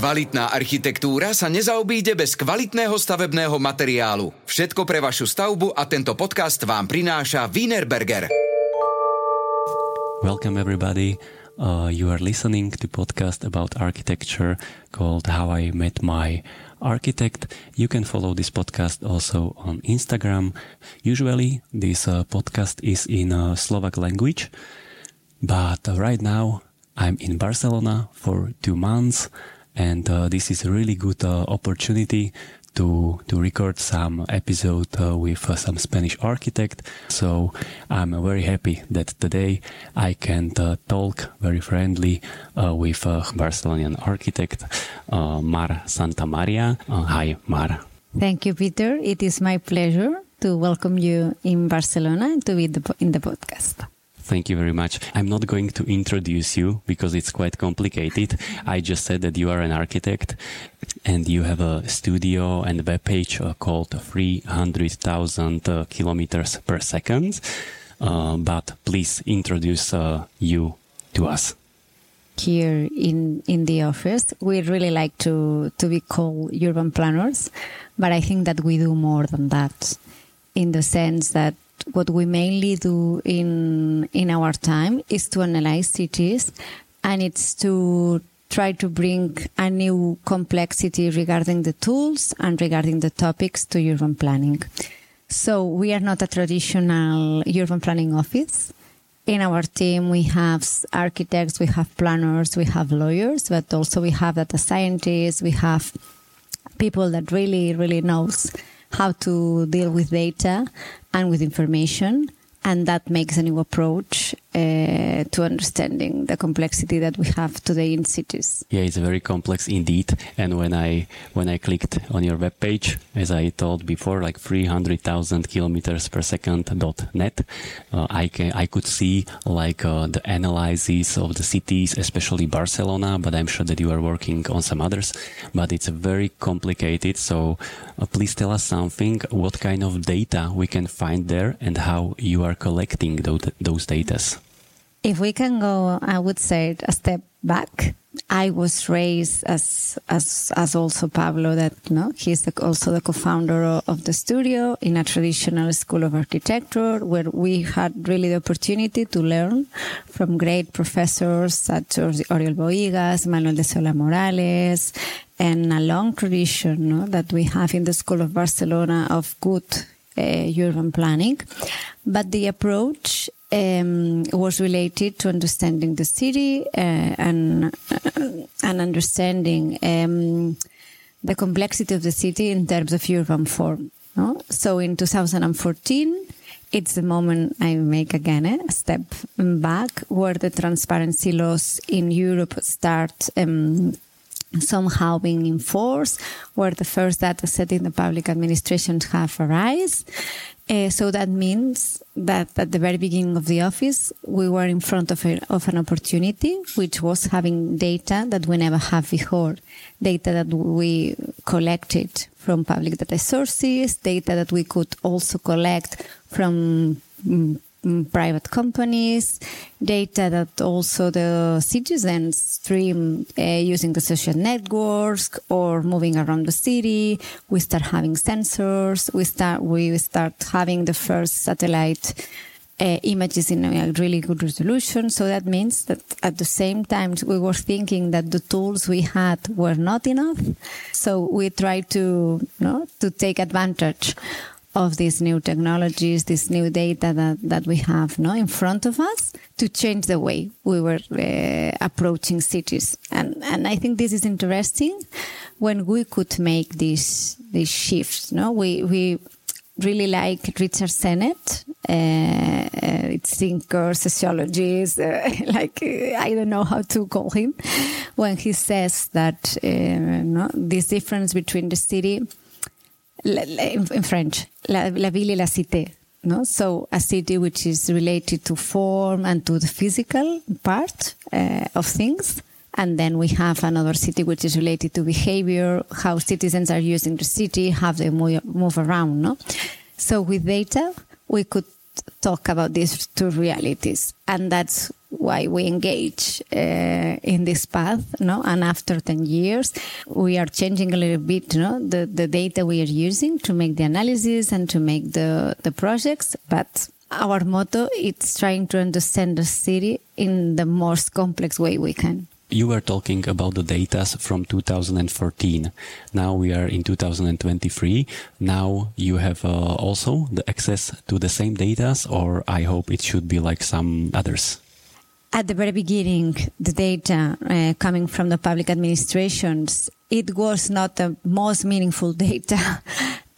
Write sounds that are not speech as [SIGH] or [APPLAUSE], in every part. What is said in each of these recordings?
Kvalitná architektúra sa nezaobíde bez kvalitného stavebného materiálu. Všetko pre vašu stavbu a tento podcast vám prináša Wienerberger. Welcome everybody. Uh, you are listening to podcast about architecture called How I Met My Architect. You can follow this podcast also on Instagram. Usually this uh, podcast is in uh, Slovak language, but right now I'm in Barcelona for two months and uh, this is a really good uh, opportunity to to record some episode uh, with uh, some Spanish architect. So I'm very happy that today I can uh, talk very friendly uh, with Barcelonian architect Mar Santamaria. hi, Mar. Thank you, Peter. It is my pleasure to welcome you in Barcelona and to be the, in the podcast. Thank you very much. I'm not going to introduce you because it's quite complicated. I just said that you are an architect and you have a studio and web page uh, called 300,000 uh, kilometers per second. Uh, but please introduce uh, you to us. Here in, in the office, we really like to, to be called urban planners, but I think that we do more than that in the sense that what we mainly do in in our time is to analyze cities and it's to try to bring a new complexity regarding the tools and regarding the topics to urban planning. So we are not a traditional urban planning office. In our team, we have architects, we have planners, we have lawyers, but also we have data scientists, we have people that really, really knows how to deal with data and with information. And that makes a new approach uh, to understanding the complexity that we have today in cities. Yeah, it's very complex indeed. And when I when I clicked on your web page, as I told before, like 300,000 kilometers per second dot net, uh, I can I could see like uh, the analysis of the cities, especially Barcelona. But I'm sure that you are working on some others. But it's very complicated. So uh, please tell us something. What kind of data we can find there, and how you are collecting those those data. If we can go, I would say a step back. I was raised as as as also Pablo that no he's the, also the co-founder of, of the studio in a traditional school of architecture where we had really the opportunity to learn from great professors such as Oriol Bohigas, Manuel de Solà-Morales, and a long tradition no, that we have in the School of Barcelona of good uh, urban planning. But the approach um, was related to understanding the city uh, and uh, and understanding um, the complexity of the city in terms of urban form. No? So in 2014, it's the moment I make again a step back where the transparency laws in Europe start um, somehow being enforced, where the first data set in the public administration have arisen. Uh, so that means that at the very beginning of the office, we were in front of, a, of an opportunity, which was having data that we never have before. Data that we collected from public data sources, data that we could also collect from mm, private companies, data that also the citizens stream uh, using the social networks or moving around the city. We start having sensors. We start we start having the first satellite uh, images in a really good resolution. So that means that at the same time we were thinking that the tools we had were not enough. So we tried to you know, to take advantage of these new technologies, this new data that, that we have no, in front of us to change the way we were uh, approaching cities. And, and I think this is interesting when we could make these, these shifts. No, we, we really like Richard Sennett, uh, uh, thinker, sociologist, uh, [LAUGHS] like uh, I don't know how to call him, when he says that uh, no, this difference between the city in French, la, la ville et la cité. No? So a city which is related to form and to the physical part uh, of things. And then we have another city which is related to behavior, how citizens are using the city, how they move, move around. No? So with data, we could talk about these two realities. And that's why we engage uh, in this path. No, and after ten years, we are changing a little bit. No, the the data we are using to make the analysis and to make the the projects, but our motto is trying to understand the city in the most complex way we can. You were talking about the data from 2014. Now we are in 2023. Now you have uh, also the access to the same data, or I hope it should be like some others. At the very beginning, the data uh, coming from the public administrations, it was not the most meaningful [LAUGHS] data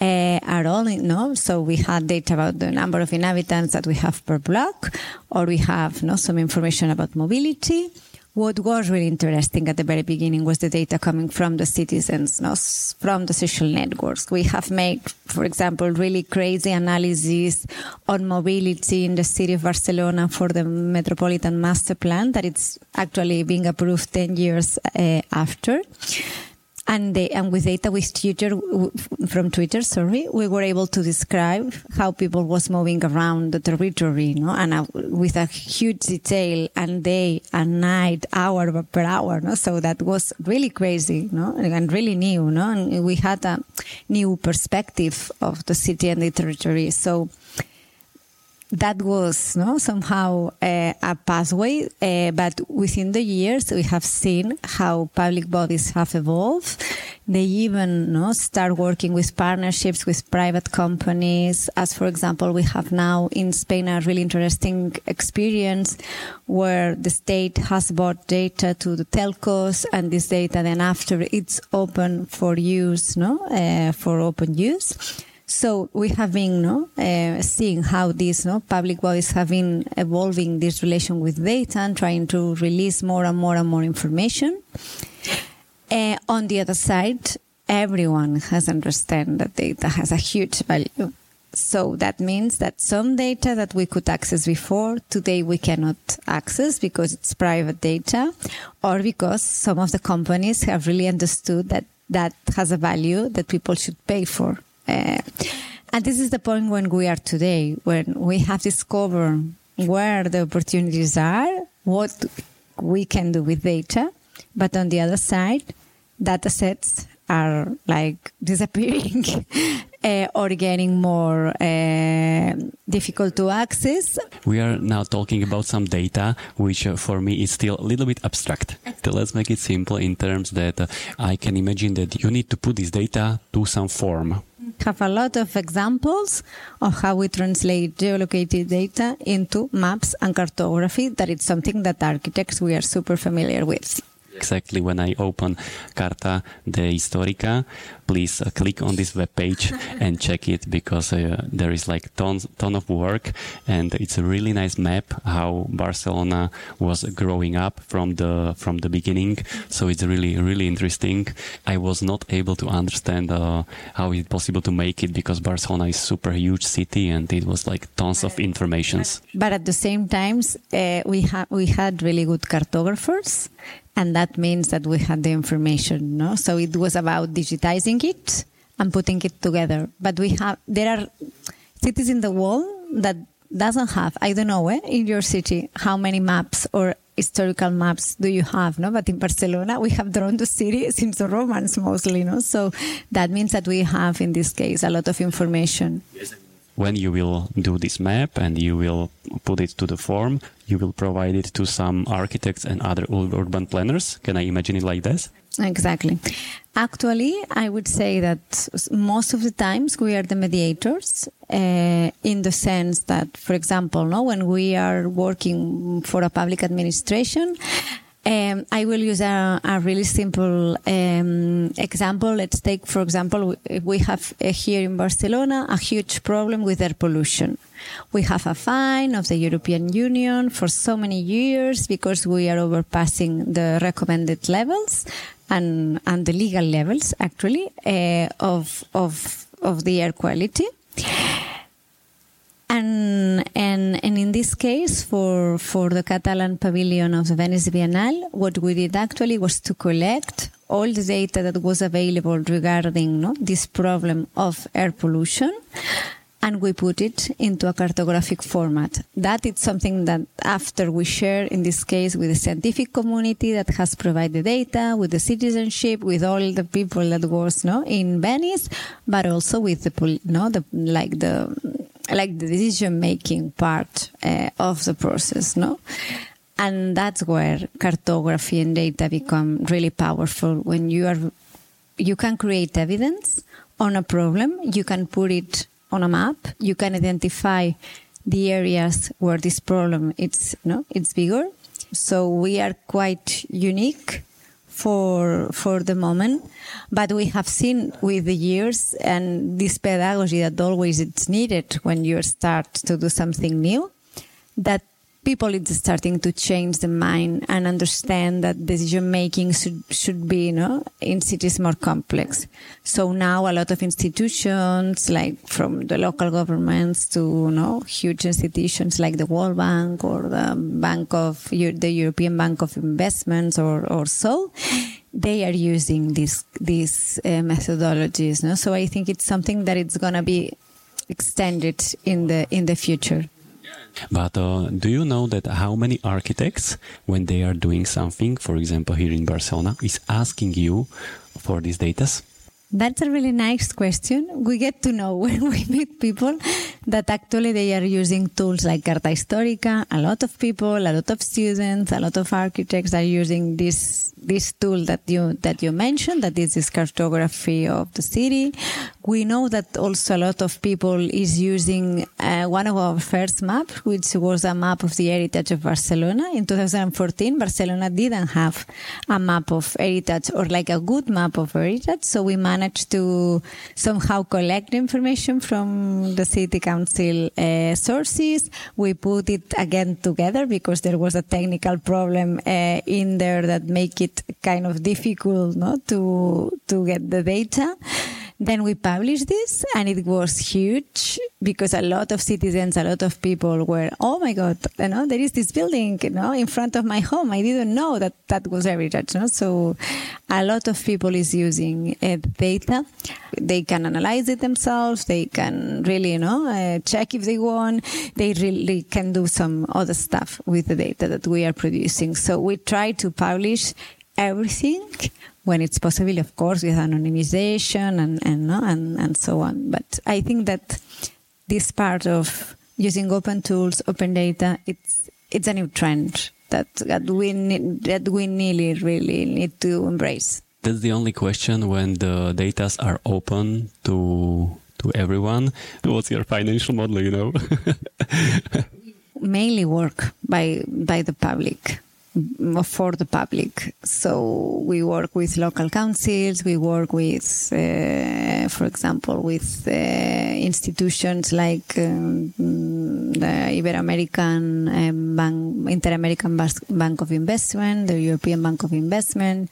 uh, at all. No, so we had data about the number of inhabitants that we have per block, or we have no some information about mobility what was really interesting at the very beginning was the data coming from the citizens, no, from the social networks. We have made, for example, really crazy analyses on mobility in the city of Barcelona for the Metropolitan Master Plan that it's actually being approved 10 years uh, after and they, and with data with Twitter from Twitter, sorry, we were able to describe how people was moving around the territory, no, and uh, with a huge detail, and day and night, hour per hour, no. So that was really crazy, no, and really new, no, and we had a new perspective of the city and the territory. So that was no somehow uh, a pathway, uh, but within the years we have seen how public bodies have evolved. They even no start working with partnerships with private companies. As for example, we have now in Spain a really interesting experience where the state has bought data to the telcos, and this data then after it's open for use, no, uh, for open use so we have been no, uh, seeing how these no, public bodies have been evolving this relation with data and trying to release more and more and more information. Uh, on the other side, everyone has understand that data has a huge value. So that means that some data that we could access before, today we cannot access because it's private data or because some of the companies have really understood that that has a value that people should pay for. Uh, and this is the point when we are today, when we have discovered where the opportunities are, what we can do with data, but on the other side, data sets are like disappearing [LAUGHS] uh, or getting more uh, difficult to access. We are now talking about some data, which uh, for me is still a little bit abstract. So let's make it simple in terms that I can imagine that you need to put this data to some form have a lot of examples of how we translate geolocated data into maps and cartography. That is something that architects we are super familiar with exactly when I open Carta de Histórica. Please uh, click on this web page [LAUGHS] and check it because uh, there is like tons ton of work and it's a really nice map how Barcelona was growing up from the from the beginning. So it's really really interesting. I was not able to understand uh, how it's possible to make it because Barcelona is super huge city and it was like tons of informations. But at the same times, uh, we had we had really good cartographers and that means that we had the information no? So it was about digitizing it and putting it together. But we have there are cities in the world that doesn't have i don't know eh, in your city how many maps or historical maps do you have no? But in barcelona we have drawn the city since the romans mostly no? So that means that we have in this case a lot of information. Yes, when you will do this map and you will put it to the form, you will provide it to some architects and other urban planners. Can I imagine it like this? Exactly. Actually, I would say that most of the times we are the mediators uh, in the sense that, for example, no, when we are working for a public administration, um, I will use a, a really simple um, example. Let's take, for example, we have uh, here in Barcelona a huge problem with air pollution. We have a fine of the European Union for so many years because we are overpassing the recommended levels and, and the legal levels, actually, uh, of, of, of the air quality. And, and, and in this case, for, for the Catalan pavilion of the Venice Biennale, what we did actually was to collect all the data that was available regarding no, this problem of air pollution and we put it into a cartographic format. That is something that after we share, in this case, with the scientific community that has provided data, with the citizenship, with all the people that was no in Venice, but also with the no the like the like the decision making part uh, of the process, no. And that's where cartography and data become really powerful when you are you can create evidence on a problem, you can put it on a map, you can identify the areas where this problem it's no it's bigger. So we are quite unique for for the moment, but we have seen with the years and this pedagogy that always it's needed when you start to do something new, that people is starting to change the mind and understand that decision making should, should be, you know, in cities more complex. So now a lot of institutions, like from the local governments to, you know, huge institutions like the World Bank or the Bank of, the European Bank of Investments or, or so, they are using these, these uh, methodologies. No? So I think it's something that it's going to be extended in the, in the future. But uh, do you know that how many architects, when they are doing something, for example, here in Barcelona, is asking you for these data? That's a really nice question. We get to know [LAUGHS] when we meet people that actually they are using tools like Carta Histórica. A lot of people, a lot of students, a lot of architects are using this this tool that you that you mentioned. That is this cartography of the city. We know that also a lot of people is using uh, one of our first maps, which was a map of the heritage of Barcelona. In 2014, Barcelona didn't have a map of heritage or like a good map of heritage, so we managed to somehow collect information from the city council uh, sources. We put it again together because there was a technical problem uh, in there that make it kind of difficult no, to to get the data. Then we published this and it was huge because a lot of citizens, a lot of people were, oh my God, you know, there is this building, you know, in front of my home. I didn't know that that was heritage. No? So a lot of people is using uh, data. They can analyze it themselves. They can really, you know, uh, check if they want. They really can do some other stuff with the data that we are producing. So we try to publish everything when it's possible, of course, with anonymization and and, and and so on. But I think that this part of using open tools, open data, it's it's a new trend that that we need, that we really really need to embrace. That's the only question when the data are open to to everyone. What's your financial model? You know, [LAUGHS] mainly work by by the public for the public. So we work with local councils, we work with, uh, for example, with uh, institutions like um, the Ibero-American um, Bank, Inter-American Bank of Investment, the European Bank of Investment,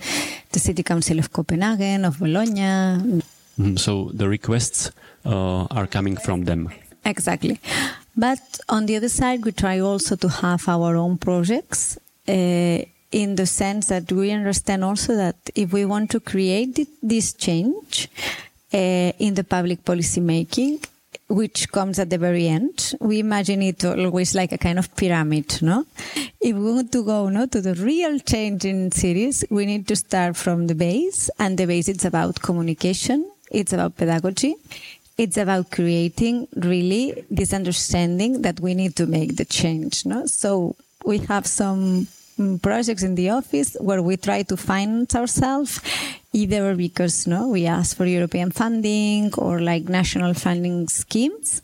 the City Council of Copenhagen, of Bologna. Mm, so the requests uh, are coming from them. Exactly. But on the other side, we try also to have our own projects uh, in the sense that we understand also that if we want to create this change uh, in the public policy making, which comes at the very end. We imagine it always like a kind of pyramid, no? If we want to go, no, to the real change in cities, we need to start from the base, and the base is about communication, it's about pedagogy, it's about creating really this understanding that we need to make the change, no? So we have some Mm, projects in the office where we try to finance ourselves either because no we ask for european funding or like national funding schemes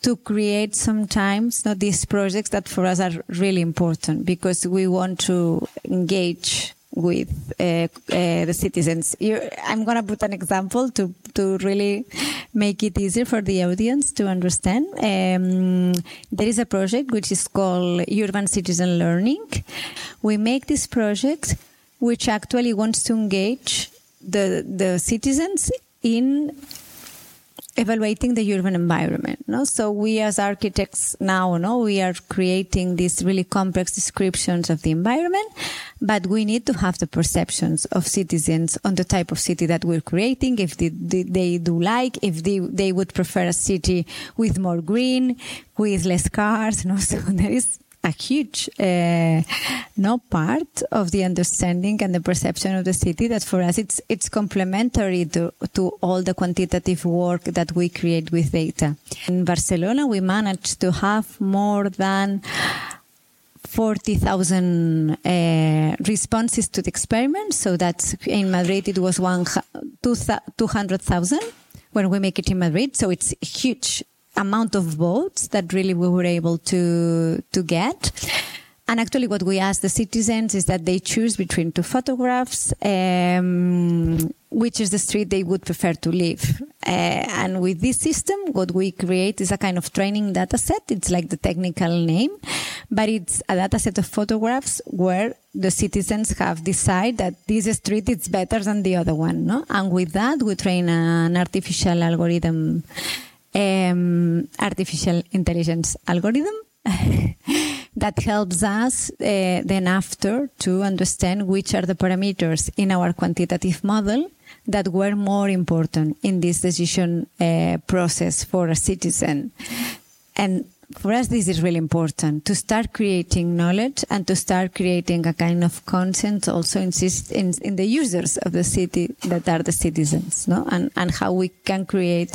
to create sometimes no, these projects that for us are really important because we want to engage with uh, uh, the citizens. You're, I'm going to put an example to to really make it easier for the audience to understand. Um, there is a project which is called Urban Citizen Learning. We make this project which actually wants to engage the the citizens in evaluating the urban environment. No? So we as architects now, no, we are creating these really complex descriptions of the environment but we need to have the perceptions of citizens on the type of city that we're creating, if they, they, do like, if they, they would prefer a city with more green, with less cars. No? [LAUGHS] So there is a huge uh, no part of the understanding and the perception of the city that for us it's it's complementary to to all the quantitative work that we create with data. In Barcelona, we managed to have more than 40,000 uh, responses to the experiment. So that in Madrid it was one 200,000 when we make it in Madrid. So it's huge amount of votes that really we were able to to get. And actually, what we ask the citizens is that they choose between two photographs, um, which is the street they would prefer to live. Uh, and with this system, what we create is a kind of training data set. It's like the technical name, but it's a data set of photographs where the citizens have decided that this street is better than the other one. No? And with that, we train an artificial algorithm um, artificial intelligence algorithm [LAUGHS] that helps us uh, then after to understand which are the parameters in our quantitative model that were more important in this decision uh, process for a citizen. And for us, this is really important to start creating knowledge and to start creating a kind of consent also in, in, in the users of the city that are the citizens, no? And, and how we can create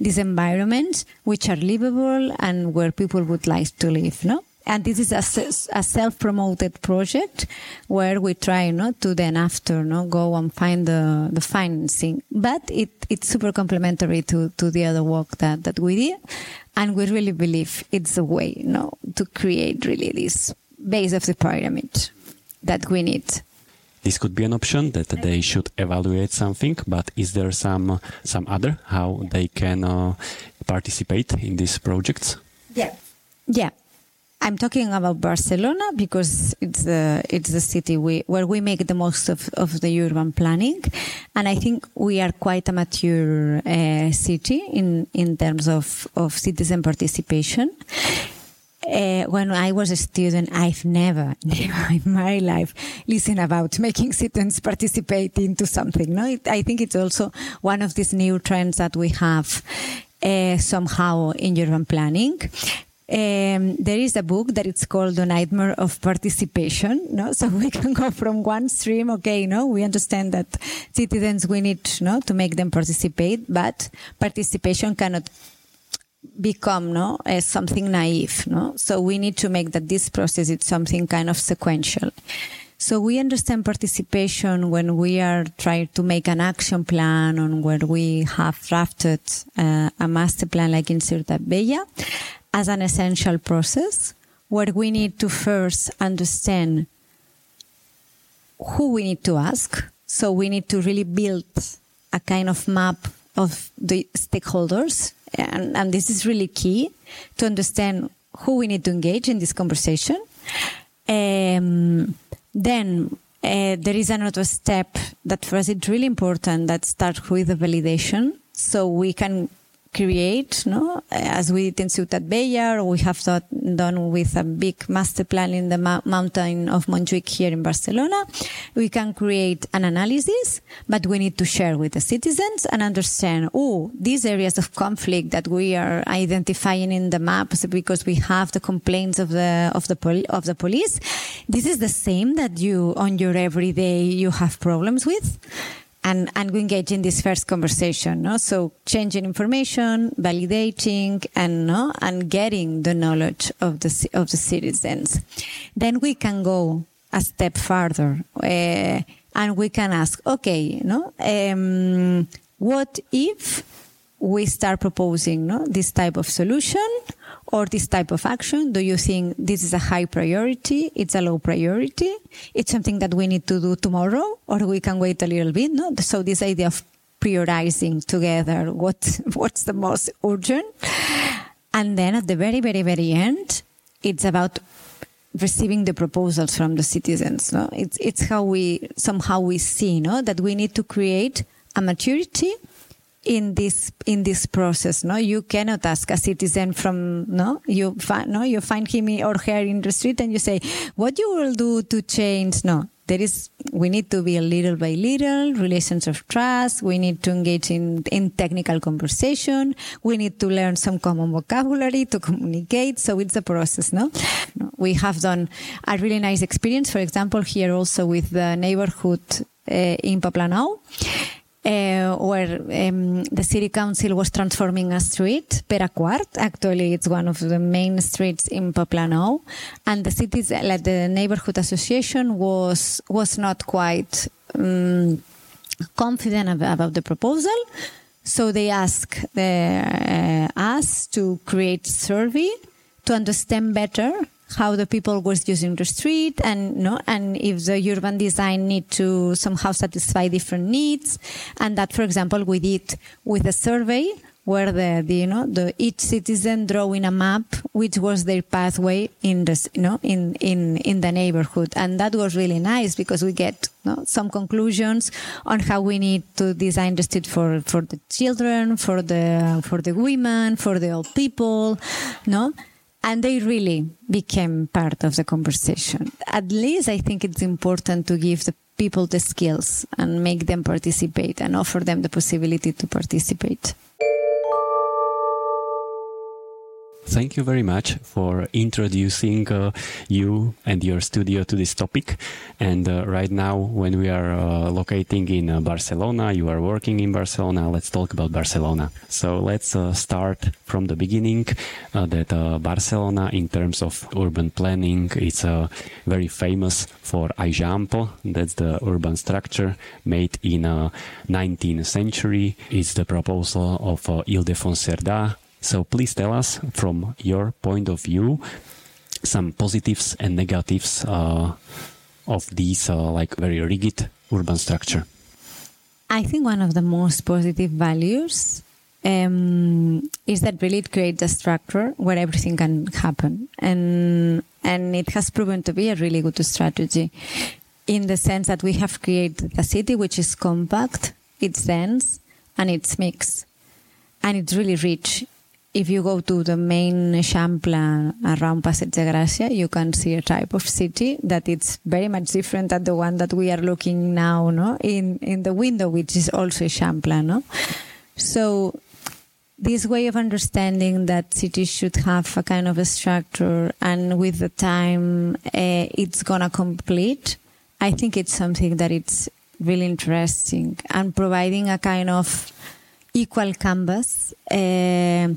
these environments which are livable and where people would like to live, no? And this is a, a self-promoted project where we try not to then after no go and find the, the financing. But it, it's super complementary to, to the other work that, that we did. And we really believe it's a way you know to create really this base of the pyramid that we need. This could be an option that they should evaluate something but is there some some other how they can uh, participate in these projects? Yeah. Yeah I'm talking about Barcelona because it's the it's the city we, where we make the most of, of the urban planning, and I think we are quite a mature uh, city in in terms of of citizen participation. Uh, when I was a student, I've never, [LAUGHS] never in my life listened about making citizens participate into something. No, it, I think it's also one of these new trends that we have uh, somehow in urban planning um, there is a book that it's called The Nightmare of Participation. No, [LAUGHS] so we can go from one stream. Okay, no, we understand that citizens we need no to make them participate, but participation cannot become no as something naive. No, so we need to make that this process is something kind of sequential. So we understand participation when we are trying to make an action plan on where we have drafted uh, a master plan like in Ciutat Vella as an essential process where we need to first understand who we need to ask. So we need to really build a kind of map of the stakeholders. And, and this is really key to understand who we need to engage in this conversation. Um, then uh, there is another step that for us it's really important that starts with the validation. So we can create, no? As we did in Ciutat Vella, we have thought, done with a big master plan in the ma- mountain of Montjuïc here in Barcelona. We can create an analysis, but we need to share with the citizens and understand, oh, these areas of conflict that we are identifying in the maps because we have the complaints of the, of the, pol- of the police. This is the same that you, on your everyday, you have problems with and, and we engage in this first conversation. No? So changing information, validating, and no, and getting the knowledge of the of the citizens. Then we can go a step further, uh, and we can ask, okay, no, um, what if we start proposing no, this type of solution? Or this type of action? Do you think this is a high priority? It's a low priority? It's something that we need to do tomorrow or we can wait a little bit? No? So this idea of prioritizing together what, [LAUGHS] what's the most urgent. And then at the very, very, very end, it's about receiving the proposals from the citizens. No? It's, it's how we, somehow we see, no? That we need to create a maturity in this in this process no you cannot ask a citizen from no you find no you find him or her in the street and you say what you will do to change no there is, we need to be a little by little, relations of trust. We need to engage in, in technical conversation. We need to learn some common vocabulary to communicate. So it's a process, no? We have done a really nice experience, for example, here also with the neighborhood uh, in Poblenou uh, where um, the city council was transforming a street, Pere Quart. Actually, it's one of the main streets in Poblenou, and the city's like the neighborhood association was was not quite um, confident about the proposal. So they asked the, uh, us to create survey to understand better how the people was using the street and no and if the urban design need to somehow satisfy different needs. And that for example we did with a survey where the, the, you know the each citizen drawing a map which was their pathway in this you know in in in the neighborhood. And that was really nice because we get you know, some conclusions on how we need to design the street for for the children for the for the women for the old people no and they really became part of the conversation. At least I think it's important to give the people the skills and make them participate and offer them the possibility to participate. Thank you very much for introducing uh, you and your studio to this topic. And uh, right now, when we are uh, locating in uh, Barcelona, you are working in Barcelona. Let's talk about Barcelona. So let's uh, start from the beginning. Uh, that Barcelona, in terms of urban planning, is very famous for Eixample. That's the urban structure made in 19th century. It's the proposal of Ildefons Cerdà so please tell us from your point of view some positives and negatives uh, of these uh, like very rigid urban structure. I think one of the most positive values um, is that really it creates a structure where everything can happen, and and it has proven to be a really good strategy, in the sense that we have created a city which is compact, it's dense, and it's mixed, and it's really rich if you go to the main Eixample around Passeig de Gràcia, you can see a type of city that it's very much different than the one that we are looking now, no, in in the window, which is also Eixample, no. So this way of understanding that cities should have a kind of a structure, and with the time uh, it's gonna complete. I think it's something that it's really interesting and providing a kind of equal canvas uh,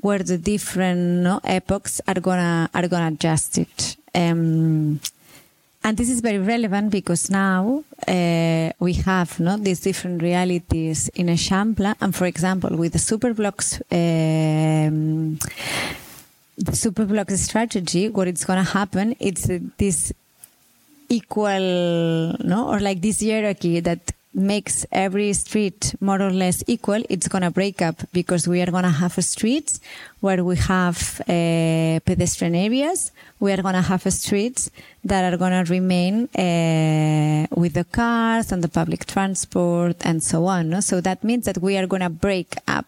where the different no, epochs are gonna are gonna adjust it. Um, and this is very relevant because now uh, we have no, these different realities in a Eixample. And for example, with the superblocks, um, the superblocks strategy, what it's going to happen, it's uh, this equal, no, or like this hierarchy that makes every street more or less equal, it's going to break up because we are going to have streets where we have uh, pedestrian areas. We are going to have streets that are going to remain uh, with the cars and the public transport and so on. No? So that means that we are going to break up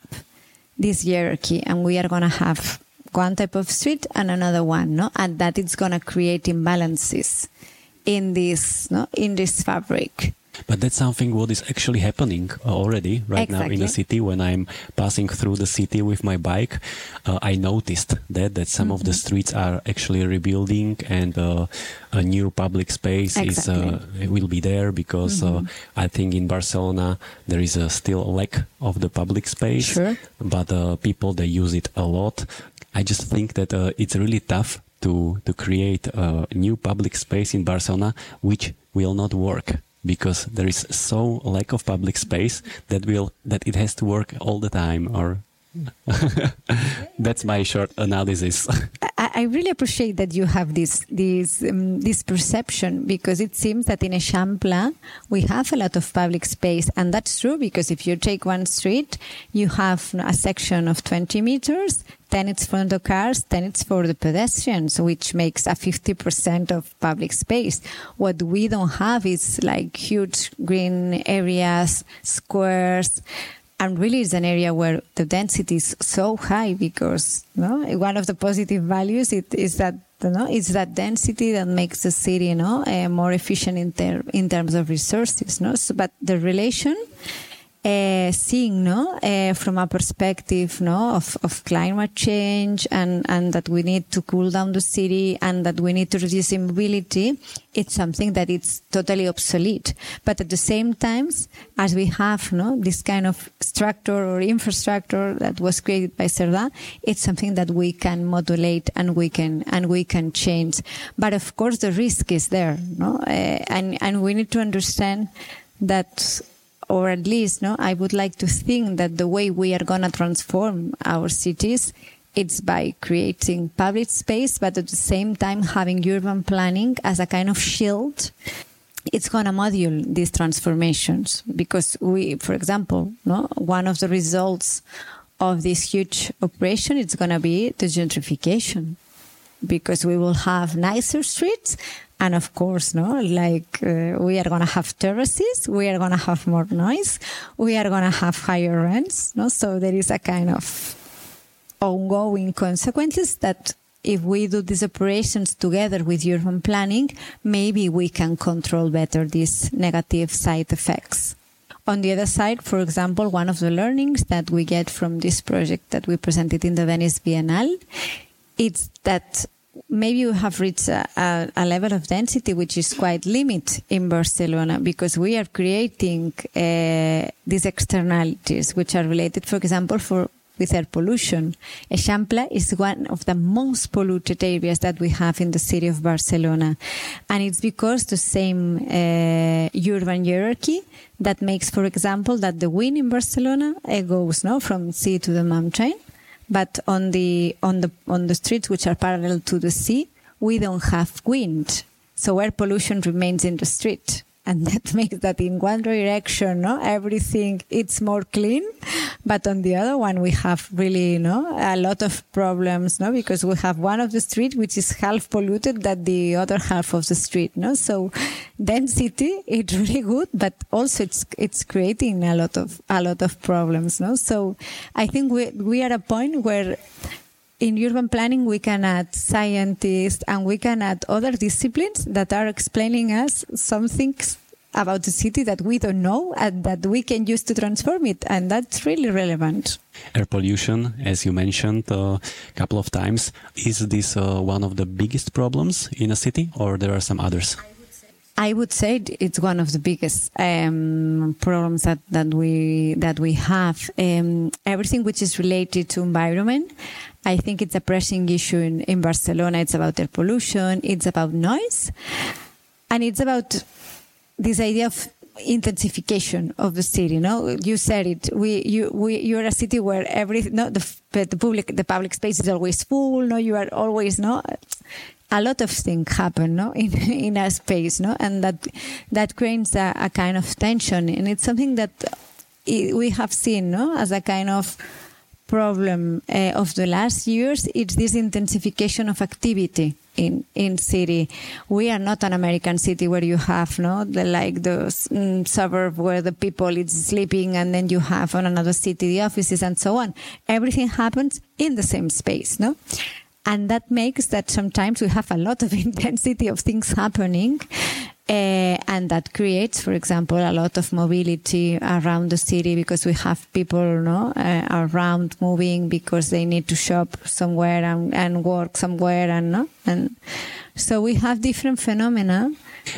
this hierarchy and we are going to have one type of street and another one, no? And that it's going to create imbalances in this, no? In this fabric. But that's something what is actually happening already right exactly. now in the city. When I'm passing through the city with my bike, uh, I noticed that that some mm-hmm. of the mm-hmm. streets are actually rebuilding and uh, a new public space exactly. is uh, will be there because uh, mm-hmm. I think in Barcelona there is a still a lack of the public space. Sure. But uh, people they use it a lot. I just think that uh, it's really tough to to create a new public space in Barcelona which will not work because there is so lack of public space that will that it has to work all the time or [LAUGHS] that's my short analysis. I, I, really appreciate that you have this this um, this perception because it seems that in Eixample we have a lot of public space, and that's true because if you take one street, you have a section of 20 meters, then it's for the cars, then it's for the pedestrians, which makes a 50% of public space. What we don't have is like huge green areas, squares and really it's an area where the density is so high because no, one of the positive values it, is that you know, it's that density that makes the city you know, uh, more efficient in, ter- in terms of resources. No? So, but the relation uh, seeing no? Uh, from a perspective no? Of, of climate change and and that we need to cool down the city and that we need to reduce mobility it's something that it's totally obsolete. But at the same time as we have no? This kind of structure or infrastructure that was created by Cerdà it's something that we can modulate and we can and we can change. But of course the risk is there no? Uh, and and we need to understand that or at least, no, I would like to think that the way we are going to transform our cities it's by creating public space, but at the same time having urban planning as a kind of shield. It's going to module these transformations because we, for example, no, one of the results of this huge operation is going to be the gentrification because we will have nicer streets and of course, no, like uh, we are going to have terraces, we are going to have more noise, we are going to have higher rents. No, so there is a kind of ongoing consequences that if we do these operations together with urban planning, maybe we can control better these negative side effects. On the other side, for example, one of the learnings that we get from this project that we presented in the Venice Biennale, it's that maybe we have reached a, a, a, level of density which is quite limited in Barcelona because we are creating uh, these externalities which are related, for example, for with air pollution. Eixample is one of the most polluted areas that we have in the city of Barcelona. And it's because the same uh, urban hierarchy that makes, for example, that the wind in Barcelona uh, goes no, from sea to the mountain but on the on the on the streets which are parallel to the sea, we don't have wind, so air pollution remains in the street and [LAUGHS] that makes that in one direction, no, everything it's more clean, but on the other one we have really, no, a lot of problems, no, because we have one of the street which is half polluted that the other half of the street, no. So density it's [LAUGHS] really good, but also it's it's creating a lot of a lot of problems, no. So I think we we are at a point where in urban planning, we can add scientists and we can add other disciplines that are explaining us some things about the city that we don't know and that we can use to transform it. And that's really relevant. Air pollution, as you mentioned a uh, couple of times, is this uh, one of the biggest problems in a city or there are some others? I would say it's one of the biggest um, problems that, that we that we have. Um, everything which is related to environment I think it's a pressing issue in, in Barcelona. It's about air pollution, it's about noise, and it's about this idea of intensification of the city. No, you said it. We, you, we, you're a city where every, no, the, the public, the public space is always full. No, you are always, no, a lot of things happen, no, [LAUGHS] in, in a space, no, and that, that creates a, a kind of tension. And it's something that we have seen, no, as a kind of, problem uh, of the last years is this intensification of activity in in city. We are not an American city where you have no the like the mm, suburb where the people is sleeping and then you have on another city the offices and so on. Everything happens in the same space, no. And that makes that sometimes we have a lot of [LAUGHS] intensity of things happening uh, and that creates, for example, a lot of mobility around the city because we have people no, uh, around moving because they need to shop somewhere and, and work somewhere. And, no? and so we have different phenomena.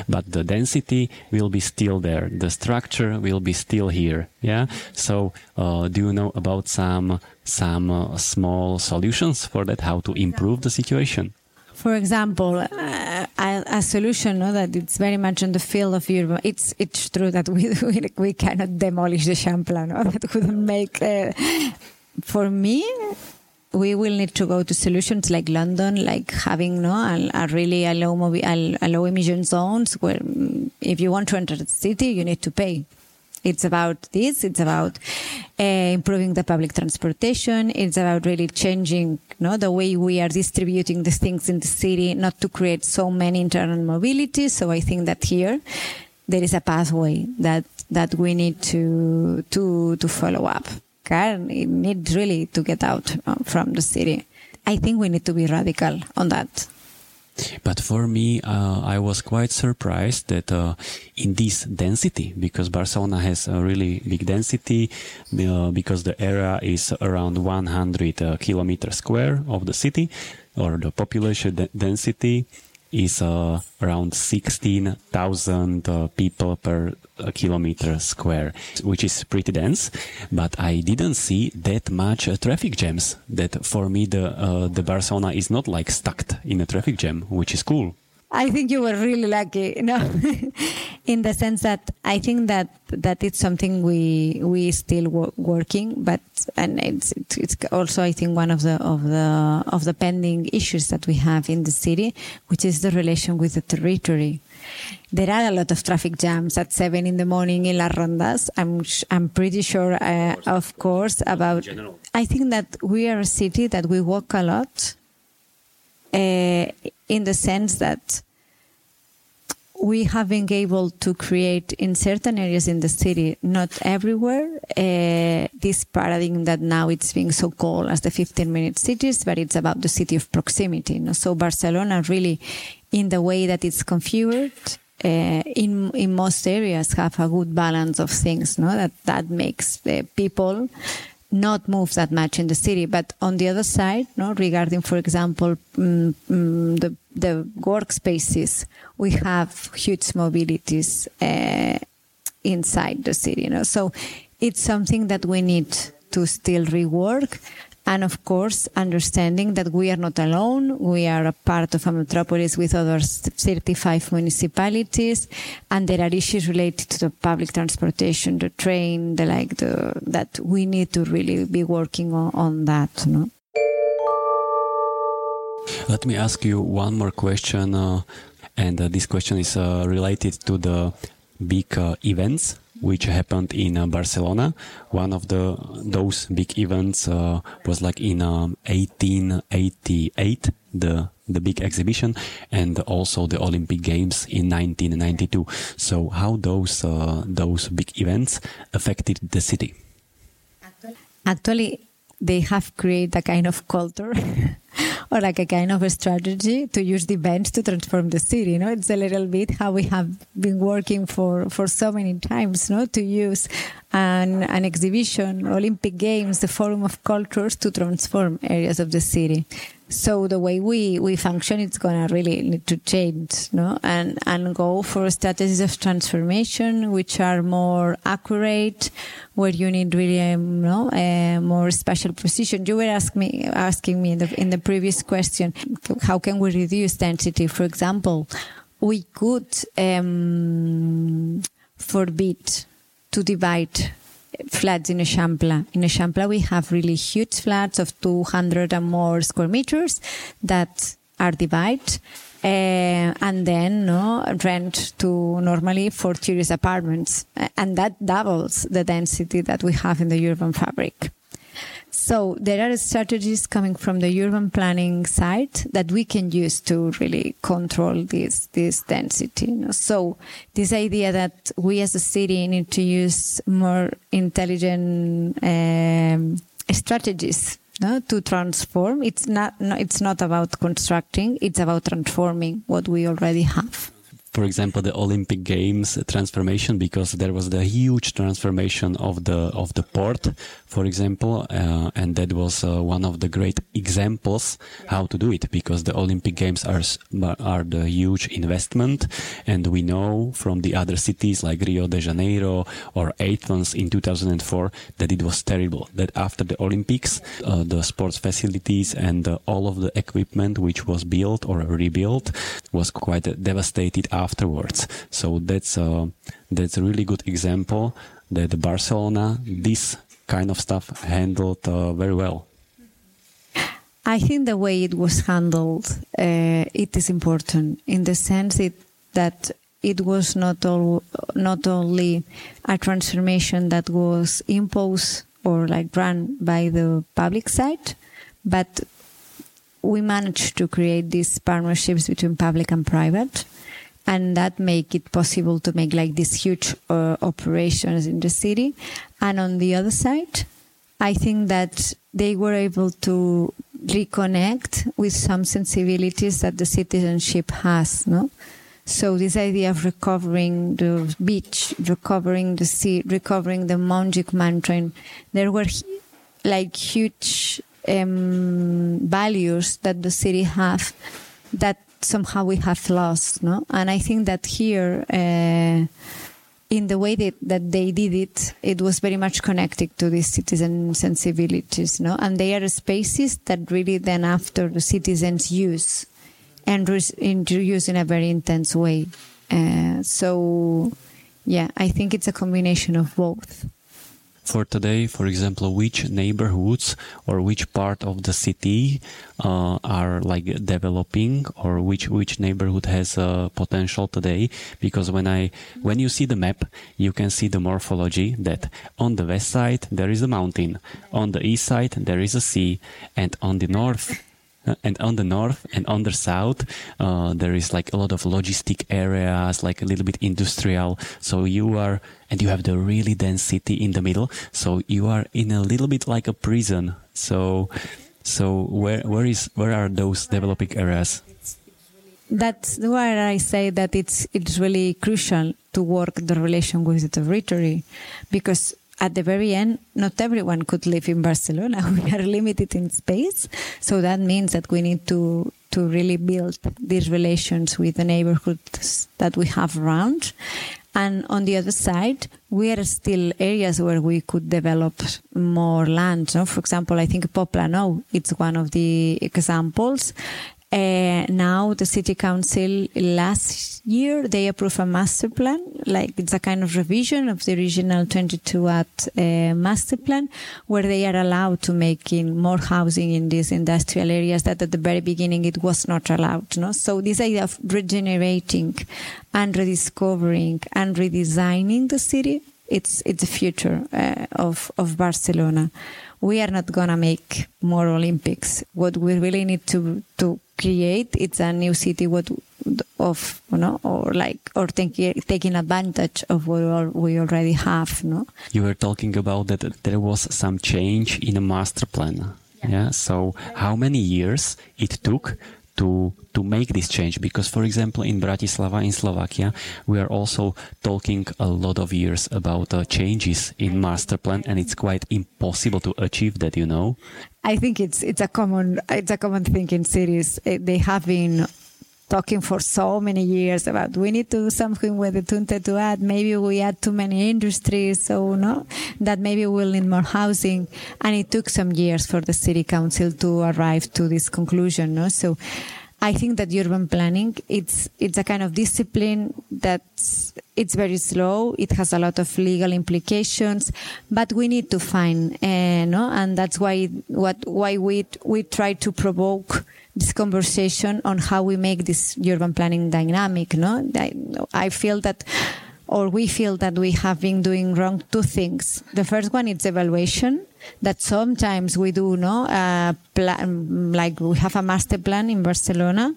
But the density will be still there. The structure will be still here. Yeah. So, uh, do you know about some some uh, small solutions for that? How to improve the situation? for example, uh, a, solution no, that it's very much in the field of urban. It's it's true that we [LAUGHS] we, we cannot demolish the Eixample. No, [LAUGHS] that wouldn't make. Uh, for me, we will need to go to solutions like London, like having no a, a really a low, a, a low emission zones where mm, if you want to enter the city, you need to pay. It's about this. It's about uh, improving the public transportation. It's about really changing you know, the way we are distributing the things in the city, not to create so many internal mobility. So I think that here there is a pathway that that we need to to to follow up. It needs really to get out from the city. I think we need to be radical on that. But for me, uh, I was quite surprised that uh, in this density, because Barcelona has a really big density, uh, because the area is around 100 uh, kilometers square of the city, or the population de- density is uh, around 16,000 uh, people per uh, kilometer square, which is pretty dense. But I didn't see that much uh, traffic jams. That for me, the uh, the Barcelona is not like stuck in a traffic jam, which is cool. I think you were really lucky, you know, [LAUGHS] in the sense that I think that that it's something we we still wo- working, but and it's it's also I think one of the of the of the pending issues that we have in the city, which is the relation with the territory. There are a lot of traffic jams at seven in the morning in Las Rondas. I'm I'm pretty sure, uh, of course, about. I think that we are a city that we walk a lot. Uh, in the sense that we have been able to create in certain areas in the city, not everywhere, uh, this paradigm that now it's being so called as the 15 minute cities, but it's about the city of proximity. You know? So Barcelona really, in the way that it's configured, uh, in in most areas have a good balance of things, no? That that makes the people not move that much in the city. But on the other side, no, regarding, for example, mm, mm, the the workspaces, we have huge mobilities uh, inside the city. You know, so it's something that we need to still rework. And of course, understanding that we are not alone. We are a part of a metropolis with other 35 municipalities. And there are issues related to the public transportation, the train, the like, the, that we need to really be working on, on that. No? Let me ask you one more question. Uh, and uh, this question is uh, related to the big uh, events which happened in uh, Barcelona. One of the those big events uh, was like in um, 1888, the the big exhibition, and also the Olympic Games in 1992. So, how those uh, those big events affected the city? Actually, they have created a kind of culture [LAUGHS] or like a kind of a strategy to use the events to transform the city. You know, it's a little bit how we have been working for, for so many times, no, to use an, an exhibition, Olympic Games, the Forum of Cultures to transform areas of the city. So the way we, we function, it's gonna really need to change, no, and and go for strategies of transformation which are more accurate, where you need really, um, no, a more special precision. You were asking me asking me in the in the previous question, how can we reduce density? For example, we could um, forbid to divide flats in Eixample. In Eixample, we have really huge flats of 200 and more square meters that are divided. Uh, and then no rent to normally for tourist apartments, and that doubles the density that we have in the urban fabric. So there are strategies coming from the urban planning side that we can use to really control this this density. You know? So this idea that we as a city need to use more intelligent um, strategies no, to transform. It's not no, it's not about constructing. It's about transforming what we already have for example, the Olympic Games transformation, because there was the huge transformation of the of the port, for example, uh, and that was uh, one of the great examples how to do it. Because the Olympic Games are are the huge investment, and we know from the other cities like Rio de Janeiro or Athens in 2004 that it was terrible. That after the Olympics, uh, the sports facilities and uh, all of the equipment which was built or rebuilt was quite devastated afterwards. So that's a, that's a really good example that Barcelona, this kind of stuff handled uh, very well. I think the way it was handled, uh, it is important in the sense it, that it was not all, not only a transformation that was imposed or like run by the public side, but we managed to create these partnerships between public and private and that make it possible to make like these huge uh, operations in the city. And on the other side, I think that they were able to reconnect with some sensibilities that the citizenship has, no? So this idea of recovering the beach, recovering the sea, recovering the Montjuïc mountain, there were like huge um, values that the city have that somehow we have lost, no? And I think that here, uh, in the way that, that they did it, it was very much connected to the citizen sensibilities, no? And they are spaces that really then after the citizens use and use in a very intense way. Uh, so, yeah, I think it's a combination of both for today, for example, which neighborhoods or which part of the city uh, are like developing or which which neighborhood has uh, potential today? Because when I when you see the map, you can see the morphology that on the west side there is a mountain, on the east side there is a sea, and on the north and on the north and on the south uh, there is like a lot of logistic areas like a little bit industrial. So you are and you have the really dense city in the middle. So you are in a little bit like a prison. So so where where is where are those developing areas? That's where I say that it's it's really crucial to work the relation with the territory because at the very end, not everyone could live in Barcelona. [LAUGHS] We are limited in space. So that means that we need to, to really build these relations with the neighborhoods that we have around. And on the other side, we are still areas where we could develop more land. No? For example, I think Poblenou, it's one of the examples. Now the city council last year they approved a master plan, like it's a kind of revision of the original 22 at uh, master plan, where they are allowed to make in more housing in these industrial areas that at the very beginning it was not allowed. No, so this idea of regenerating and rediscovering and redesigning the city, it's it's the future uh, of of Barcelona we are not going to make more Olympics. What we really need to to create it's a new city what of you know or like or taking taking advantage of what we already have no? You were talking about that there was some change in a master plan. Yeah, yeah? so how many years it took to to make this change? Because for example in Bratislava in Slovakia we are also talking a lot of years about uh, changes in master plan and it's quite impossible to achieve that you know I think it's it's a common it's a common thing in cities eh, they have been talking for so many years about we need to do something with the 22 at. Maybe we add too many industries, so no, that maybe we'll need more housing. And it took some years for the city council to arrive to this conclusion. No, so I think that urban planning it's it's a kind of discipline that's it's very slow. It has a lot of legal implications, but we need to find, uh, no, and that's why what why we we try to provoke this conversation on how we make this urban planning dynamic. No, I, I feel that or we feel that we have been doing wrong two things. The first one is evaluation that sometimes we do, no, uh, plan, like we have a master plan in Barcelona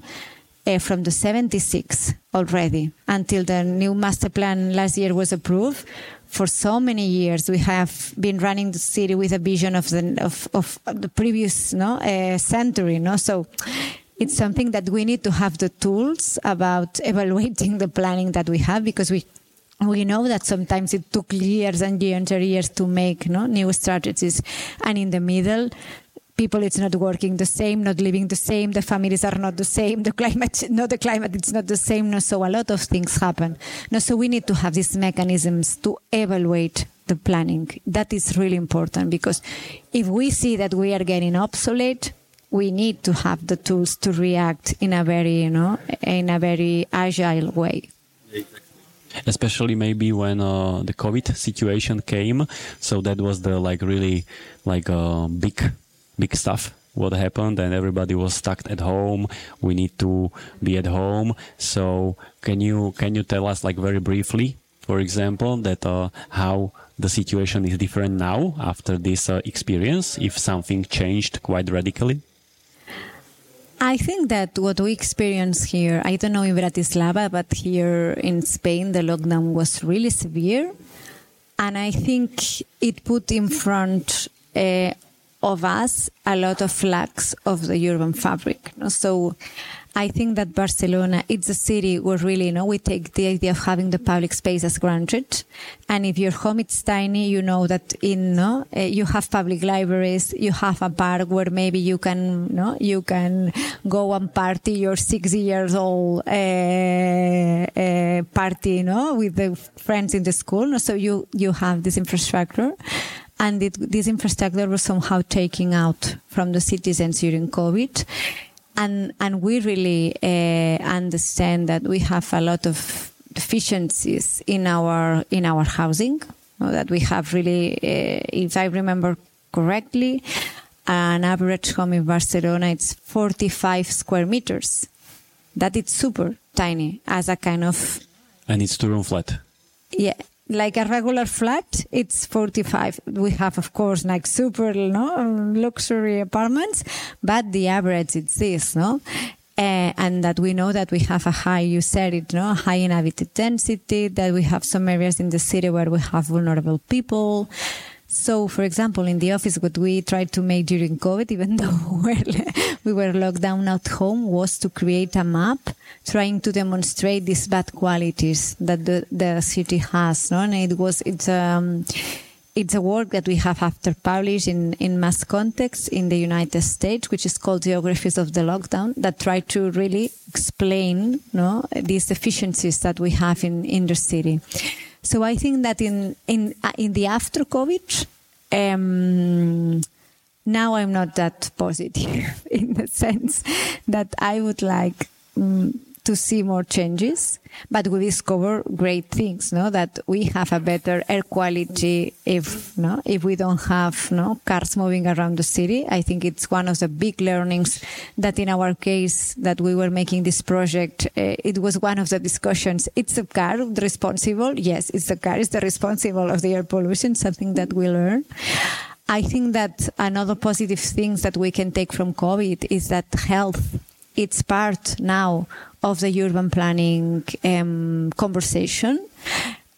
uh, from the 76 already until the new master plan last year was approved. For so many years we have been running the city with a vision of the of, of the previous no uh, century no? So it's something that we need to have the tools about [LAUGHS] evaluating the planning that we have because we we know that sometimes it took years and years and years to make no, new strategies. And in the middle people it's not working the same not living the same the families are not the same the climate [LAUGHS] no the climate it's not the same no. So a lot of things happen. No so we need to have these mechanisms to evaluate the planning. That is really important because if we see that we are getting obsolete we need to have the tools to react in a very you know in a very agile way especially maybe when uh, the covid situation came. So that was the like really like uh, big big stuff what happened and everybody was stuck at home. We need to be at home. So can you can you tell us like very briefly for example that uh, how the situation is different now after this uh, experience if something changed quite radically I think that what we experience here, I don't know in Bratislava, but here in Spain, the lockdown was really severe. And I think it put in front uh, of us a lot of flags of the urban fabric. So I think that Barcelona, it's a city where really, you know, we take the idea of having the public space as granted. And if your home is tiny, you know that in, no, uh, you have public libraries, you have a park where maybe you can, no, you can go and party your six years old, uh, uh, party, no, with the friends in the school. No? So you, you have this infrastructure and it, this infrastructure was somehow taken out from the citizens during COVID and and we really uh, understand that we have a lot of deficiencies in our in our housing. that we have really, uh, if I remember correctly, an average home in Barcelona it's 45 square meters. that it's super tiny as a kind of. And it's two room flat. Yeah, like a regular flat, it's 45. We have, of course, like super, no, luxury apartments, but the average is this, no? Uh, and that we know that we have a high, you said it, no, high inhabited density, that we have some areas in the city where we have vulnerable people, so, for example, in the office, what we tried to make during COVID, even [LAUGHS] though we were locked down at home, was to create a map trying to demonstrate these bad qualities that the, the city has. No? And it was, it's, um, it's a work that we have after published in, in MAS Context in the United States, which is called Geographies of the Lockdown, that try to really explain no, these deficiencies that we have in, in the city. So I think that in in uh, in the after COVID, um, now I'm not that positive [LAUGHS] in the sense that I would like um, to see more changes, but we discover great things, no? That we have a better air quality if, no? If we don't have, no? Cars moving around the city. I think it's one of the big learnings that in our case that we were making this project, uh, it was one of the discussions. It's the car responsible? Yes, it's the car is the responsible of the air pollution, something that we learn. I think that another positive things that we can take from COVID is that health it's part now of the urban planning um, conversation.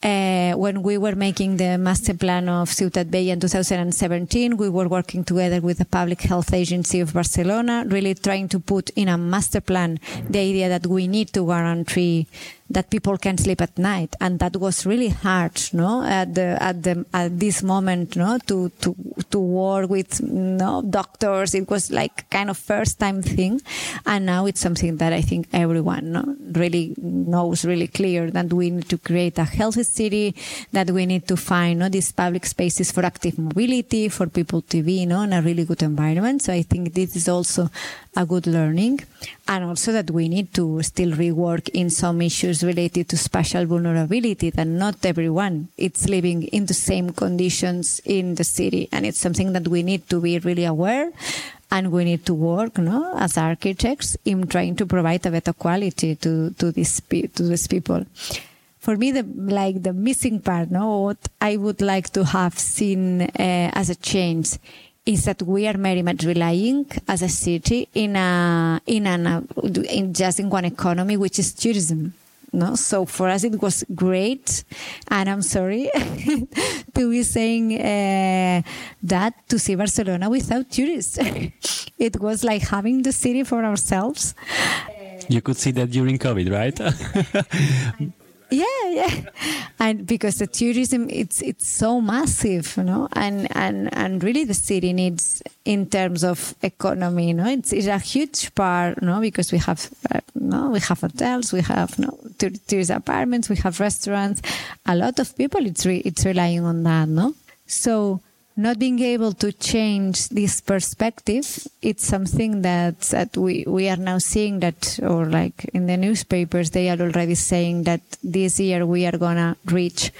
Uh, when we were making the master plan of Ciutat Vella in 2017, we were working together with the Public Health Agency of Barcelona, really trying to put in a master plan the idea that we need to guarantee that people can sleep at night, and that was really hard, no, at the at the at this moment, no, to to to work with no doctors. It was like kind of first time thing, and now it's something that I think everyone no, really knows really clear that we need to create a healthy city, that we need to find no, these public spaces for active mobility, for people to be no, in a really good environment. So I think this is also a good learning and also that we need to still rework in some issues related to spatial vulnerability that not everyone is living in the same conditions in the city and it's something that we need to be really aware and we need to work no, as architects in trying to provide a better quality to, to, this, to these people for me, the like the missing part, no, what I would like to have seen uh, as a change is that we are very much relying as a city in a in an in just in one economy, which is tourism. No, so for us it was great, and I'm sorry [LAUGHS] to be saying uh, that to see Barcelona without tourists. [LAUGHS] it was like having the city for ourselves. You could see that during COVID, right? [LAUGHS] Yeah, yeah, [LAUGHS] and because the tourism it's it's so massive, you know, and and and really the city needs in terms of economy, you know, it's, it's a huge part, you know, because we have, uh, no, we have hotels, we have you know, tourist apartments, we have restaurants, a lot of people it's re- it's relying on that, no, so not being able to change this perspective, it's something that, that we, we are now seeing that, or like in the newspapers, they are already saying that this year we are to reach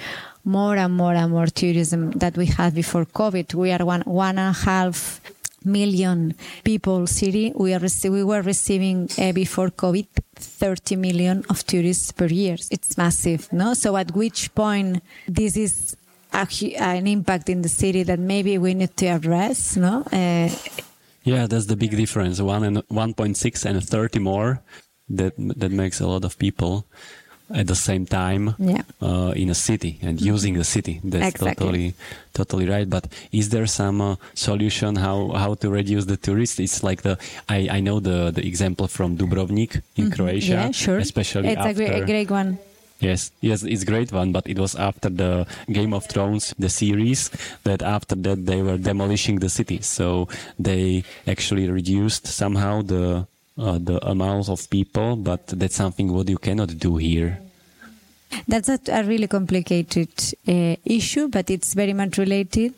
more and more and more tourism that we had before COVID. We are one, one and a half million people city. We are, we were receiving uh, before COVID 30 million of tourists per year. It's massive, no? So at which point this is a, an impact in the city that maybe we need to address, no? Uh, Yeah, that's the big difference. One and 1.6 and 30 more. That that makes a lot of people at the same time yeah. uh, in a city and mm-hmm. using the city. That's exactly. totally totally right. But is there some uh, solution how how to reduce the tourists? It's like the I, I know the the example from Dubrovnik in mm-hmm. Croatia, yeah, sure. especially it's after, a, great, a great one. Yes, yes, it's great one, but it was after the Game of Thrones, the series, that after that they were demolishing the city. So they actually reduced somehow the uh, the amount of people, but that's something what you cannot do here. That's a, a really complicated uh, issue, but it's very much related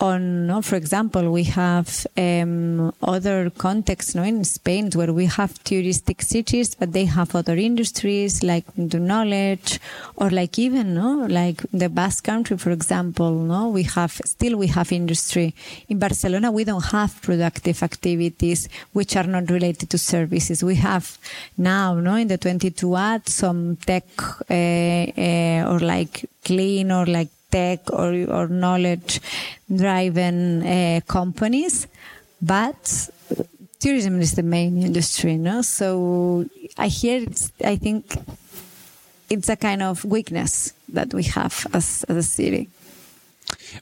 on, no, for example, we have um, other contexts no, in Spain where we have touristic cities, but they have other industries like the knowledge or like even, no, like the Basque country, for example, no, we have, still we have industry. In Barcelona, we don't have productive activities which are not related to services. We have now, no, in the 22 at some tech uh, uh, or like clean or like tech or, or knowledge driven uh, companies, but tourism is the main industry, no? So I hear it's, I think it's a kind of weakness that we have as, as a city.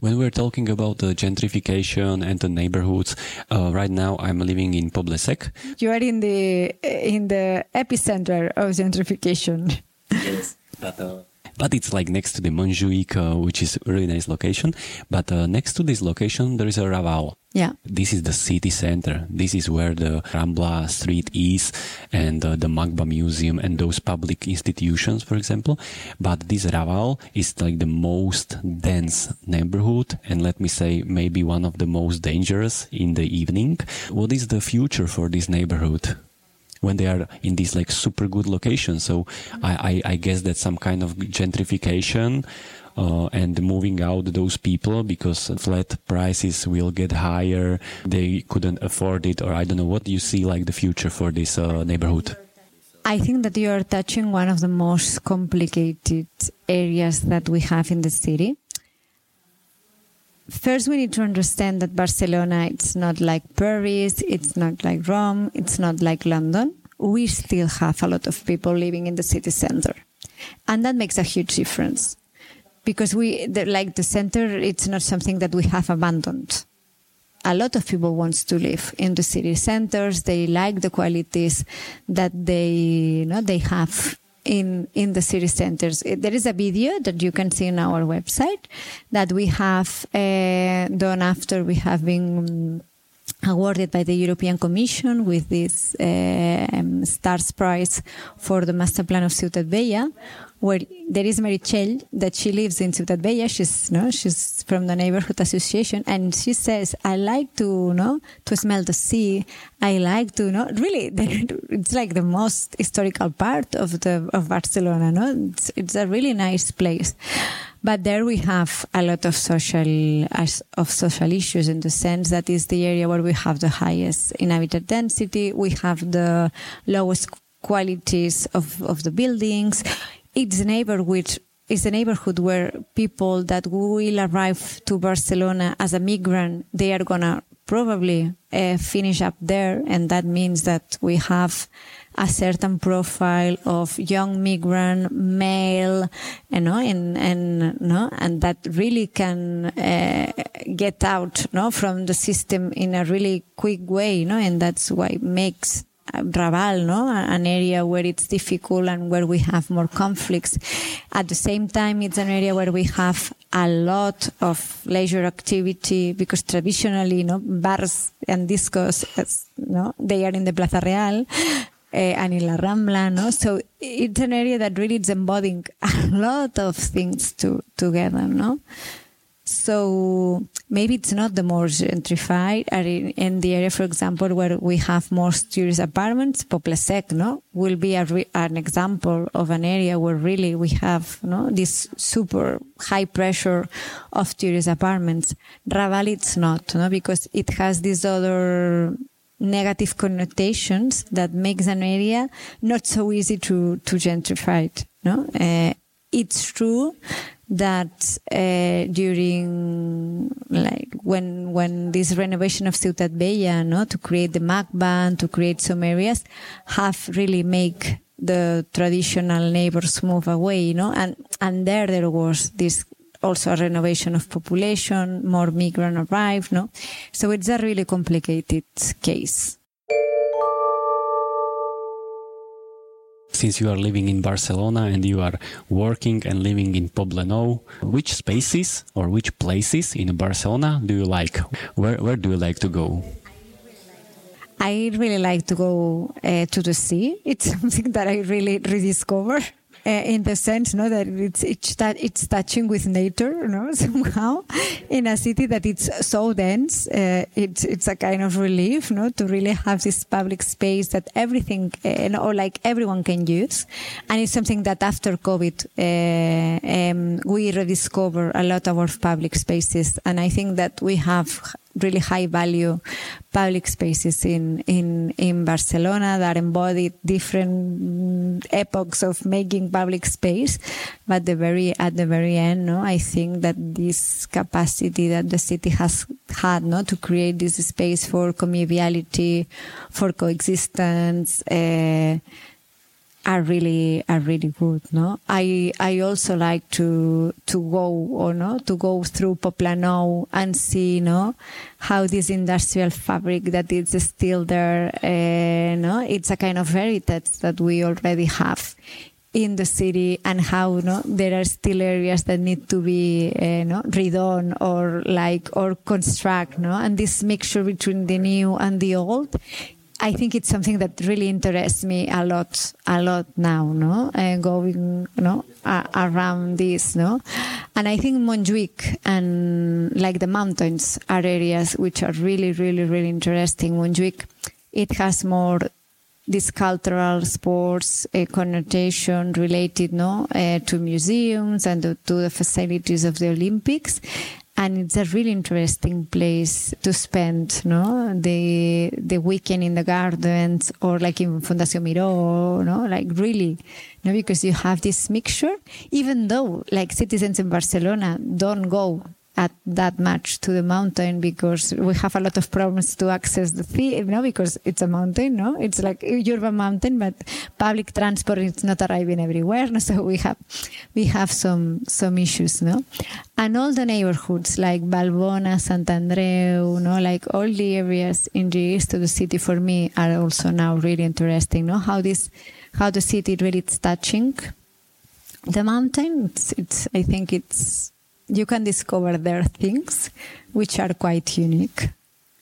When we're talking about the gentrification and the neighborhoods, uh, right now I'm living in Poble-sec. You are in the in the epicenter of gentrification. Yes, but uh, but it's like next to the Montjuïc, uh, which is a really nice location. But uh, next to this location, there is a Raval. Yeah. This is the city center. This is where the Rambla street is and uh, the MACBA Museum and those public institutions, for example. But this Raval is like the most dense neighborhood and let me say maybe one of the most dangerous in the evening. What is the future for this neighborhood? When they are in these like super good locations. So I, I, I guess that some kind of gentrification uh, and moving out those people because flat prices will get higher. They couldn't afford it, or I don't know. What do you see like the future for this uh, neighborhood? I think that you are touching one of the most complicated areas that we have in the city. First, we need to understand that Barcelona, it's not like Paris, it's not like Rome, it's not like London. We still have a lot of people living in the city center. And that makes a huge difference because we, the, like the center, it's not something that we have abandoned. A lot of people wants to live in the city centers. They like the qualities that they, you know, they have in in the city centers. There is a video that you can see on our website that we have uh, done after we have been awarded by the European Commission with this uh, um, Stars Prize for the Master Plan of Ciutat Vella, where there is Meritxell that she lives in Ciutat Vella. She's no, she's from the neighborhood association, and she says, "I like to know to smell the sea. I like to know really. [LAUGHS] It's like the most historical part of the of Barcelona. No, it's, it's a really nice place." But there we have a lot of social of social issues in the sense that is the area where we have the highest inhabited density. We have the lowest qualities of, of the buildings. It's a neighborhood it's a neighborhood where people that will arrive to Barcelona as a migrant, they are gonna probably uh, finish up there, and that means that we have a certain profile of young migrant male, you know, and and no, and that really can uh, get out, no, from the system in a really quick way, you know, and that's why makes Raval, no, an area where it's difficult and where we have more conflicts. At the same time, it's an area where we have a lot of leisure activity because traditionally, you know, bars and discos, as, no, they are in the Plaza Real uh, and in La Rambla, no? So it's an area that really is embodying a lot of things to, together, no? So maybe it's not the more gentrified in, in the area, for example, where we have more tourist apartments. Poble-sec, no, will be re, an example of an area where really we have, no, this super high pressure of tourist apartments. Raval, it's not, no, because it has these other negative connotations that makes an area not so easy to, to gentrify. No, uh, it's true that uh, during like when when this renovation of Ciutat Vella, no, to create the MACBA, to create some areas, have really make the traditional neighbors move away, you know, and and there there was this also a renovation of population, more migrant arrive, no, so it's a really complicated case. Since you are living in Barcelona and you are working and living in Poblenou, which spaces or which places in Barcelona do you like? Where, where do you like to go? I really like to go uh, to the sea. It's [LAUGHS] something that I really rediscover uh, in the sense, no, that it's it's, it's touching with nature, [LAUGHS] no, somehow, in a city that it's so dense. Uh, it's it's a kind of relief, no, to really have this public space that everything, uh, or like everyone can use, and it's something that after COVID uh, um, we rediscover a lot of our public spaces, and I think that we have really high value public spaces in, in, in Barcelona that embody different epochs of making public space. But the very, at the very end, no, I think that this capacity that the city has had, no, to create this space for conviviality, for coexistence, uh, are really are really good no? I i also like to to go or no to go through Poblenou and see no how this industrial fabric that is still there uh, no? It's a kind of heritage that we already have in the city and how no there are still areas that need to be uh, no redone or like or construct no? And this mixture between the new and the old I think it's something that really interests me a lot, a lot now, no? Uh, going, no, uh, around this, no? And I think Montjuïc and like the mountains are areas which are really, really, really interesting. Montjuïc, it has more this cultural sports uh, connotation related, no, uh, to museums and to the facilities of the Olympics and it's a really interesting place to spend no? The the weekend in the gardens or like in Fundación Miró no? Like really no? Because you have this mixture. Even though like citizens in Barcelona don't go at that much to the mountain because we have a lot of problems to access the sea, you know, because it's a mountain, no? It's like urban mountain, but public transport is not arriving everywhere, no? [LAUGHS] So we have, we have some, some issues, no? And all the neighborhoods like Vallbona, Sant Andreu, no? Like all the areas in the east of the city for me are also now really interesting, no? How this, how the city really is touching the mountain. It's, it's I think it's, you can discover there things which are quite unique.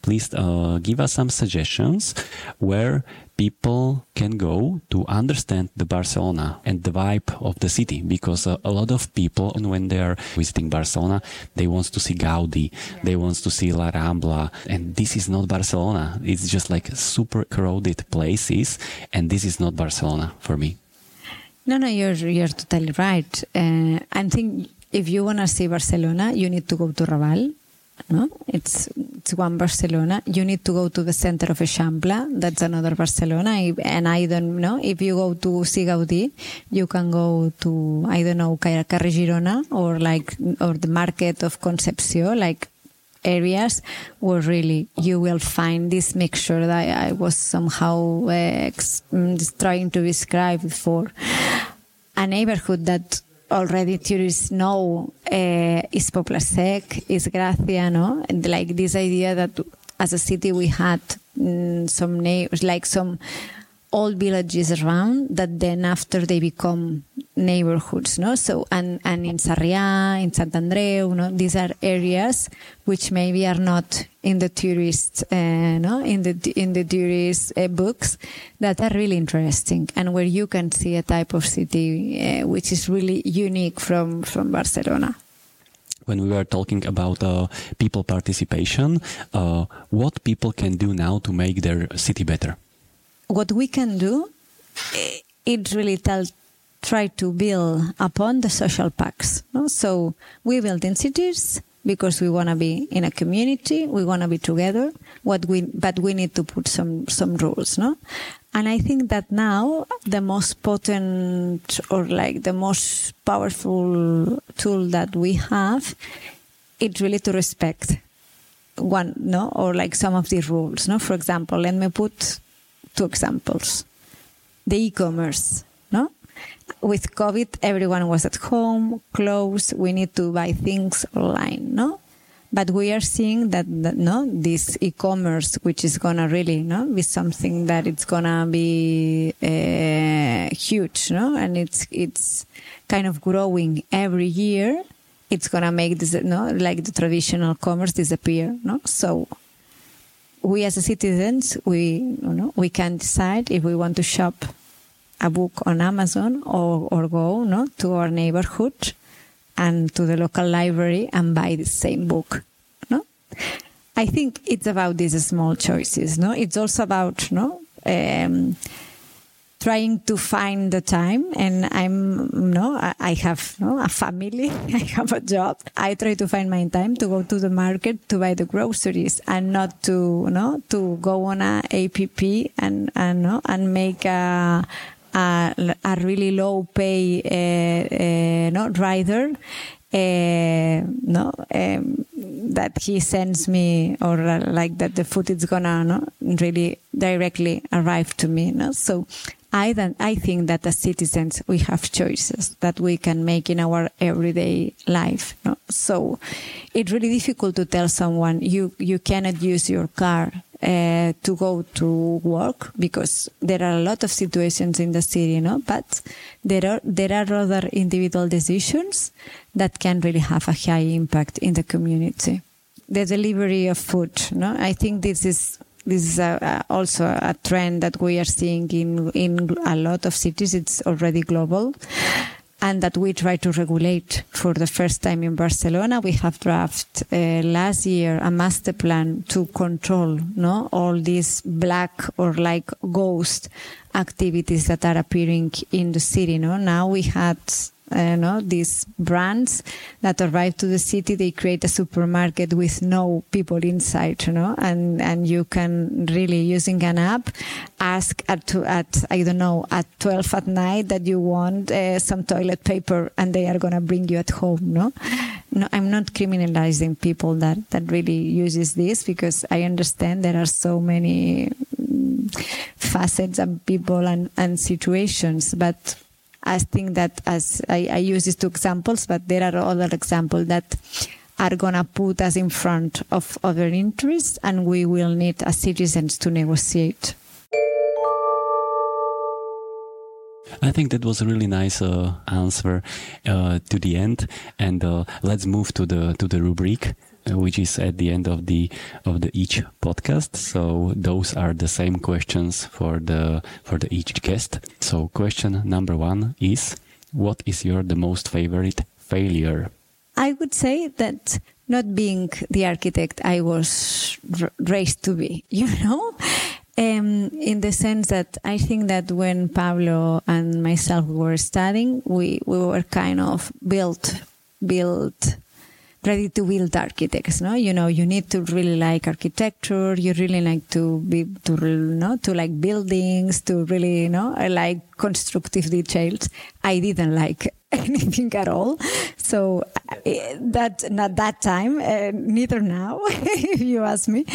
Please uh, give us some suggestions where people can go to understand the Barcelona and the vibe of the city because uh, a lot of people when they are visiting Barcelona they want to see Gaudí yeah. they want to see La Rambla and this is not Barcelona it's just like super crowded places and this is not Barcelona for me no no you're you're totally right uh, I think if you want to see Barcelona, you need to go to Raval. No? It's, it's one Barcelona. You need to go to the center of Eixample. That's another Barcelona. And I don't know, if you go to see Gaudí, you can go to, I don't know, Carrer Girona or like, or the market of Concepción, like areas where really you will find this mixture that I was somehow uh, trying to describe before. A neighborhood that already tourists know uh, is Poble is Gracia, no? And like this idea that as a city we had mm, some neighbors, like some old villages around that then after they become neighborhoods, no? So, and, and in Sarriá, in Sant Andreu? These are areas which maybe are not in the tourist, uh, no? In the, in the tourist uh, books that are really interesting and where you can see a type of city uh, which is really unique from, from Barcelona when we were talking about uh, people participation, uh, what people can do now to make their city better? What we can do it really try to build upon the social pacts. No? So we build in cities because we want to be in a community, we want to be together. What we, but we need to put some some rules, no? And I think that now the most potent or like the most powerful tool that we have, it's really to respect one, no, or like some of the rules, no. For example, let me put two examples: the e-commerce, no with COVID, everyone was at home, closed. We need to buy things online, no? But we are seeing that, that no, this e-commerce, which is gonna really, no, be something that it's gonna be uh, huge, no, and it's it's kind of growing every year. It's gonna make this, no, like the traditional commerce disappear, no. So we as citizens, we, you know, we can decide if we want to shop a book on Amazon or, or go no, to our neighborhood and to the local library and buy the same book. No? I think it's about these small choices. No, it's also about no um, trying to find the time. And I'm no, I have a family. [LAUGHS] I have a job. I try to find my time to go to the market to buy the groceries and not to no to go on a app and and no and make a a, a really low pay uh, uh, no rider uh, no um, that he sends me or uh, like that the food is gonna no really directly arrive to me no so I then I think that as citizens we have choices that we can make in our everyday life. So it's really difficult to tell someone you you cannot use your car uh, to go to work because there are a lot of situations in the city, no? But there are there are other individual decisions that can really have a high impact in the community. The delivery of food, no? I think this is this is a, a, also a trend that we are seeing in in a lot of cities. It's already global and that we try to regulate for the first time in Barcelona. We have drafted uh, last year a master plan to control no all these black or like ghost activities that are appearing in the city. No, now we had uh, know, these brands that arrive to the city, they create a supermarket with no people inside, you know, and, and you can really using an app ask at, at, I don't know, at 12 at night that you want uh, some toilet paper and they are going to bring you at home, no? No, I'm not criminalizing people that, that really uses this because I understand there are so many mm, facets and people and, and situations, but I think that as I, I use these two examples, but there are other examples that are going to put us in front of other interests and we will need as citizens to negotiate. I think that was a really nice uh, answer uh, to the end, and uh, let's move to the to the rubric. Which is at the end of the of the each podcast. So those are the same questions for the for the each guest. So question number one is, what is your the most favorite failure? I would say that not being the architect I was raised to be, [LAUGHS] you know? Um, in the sense that I think that when Pablo and myself were studying, we, we were kind of built, built ready to build architects no? You know you need to really like architecture you really like to be to know to like buildings to really you know like constructive details i didn't like [LAUGHS] anything at all. So that not that time, uh, neither now, [LAUGHS] if you ask me.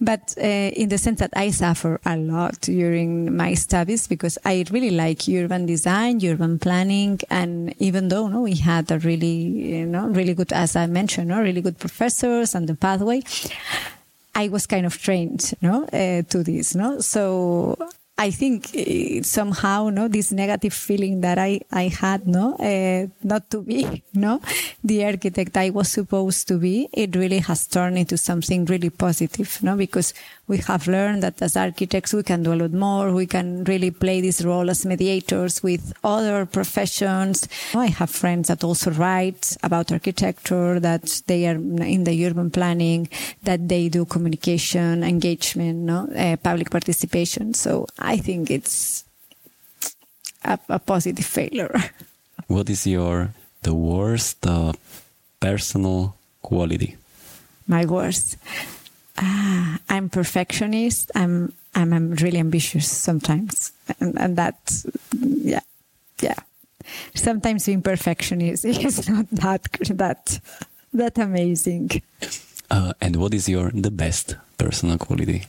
But uh, in the sense that I suffer a lot during my studies because I really like urban design, urban planning, and even though no, we had a really, you know, really good, as I mentioned, no, really good professors and the pathway. I was kind of trained, no, uh, to this, no. So I think uh, somehow, no, this negative feeling that I, I had, no, uh, not to be, [LAUGHS] no, the architect I was supposed to be, it really has turned into something really positive, no, because we have learned that as architects we can do a lot more. We can really play this role as mediators with other professions. I have friends that also write about architecture, that they are in the urban planning, that they do communication, engagement, no, uh, public participation. So I think it's a, a positive failure. [LAUGHS] what is your the worst uh, personal quality? My worst. Ah, I'm perfectionist. I'm I'm, I'm really ambitious sometimes, and, and that, yeah, yeah. Sometimes being perfectionist [LAUGHS] is not that that that amazing. Uh, and what is your the best personal quality?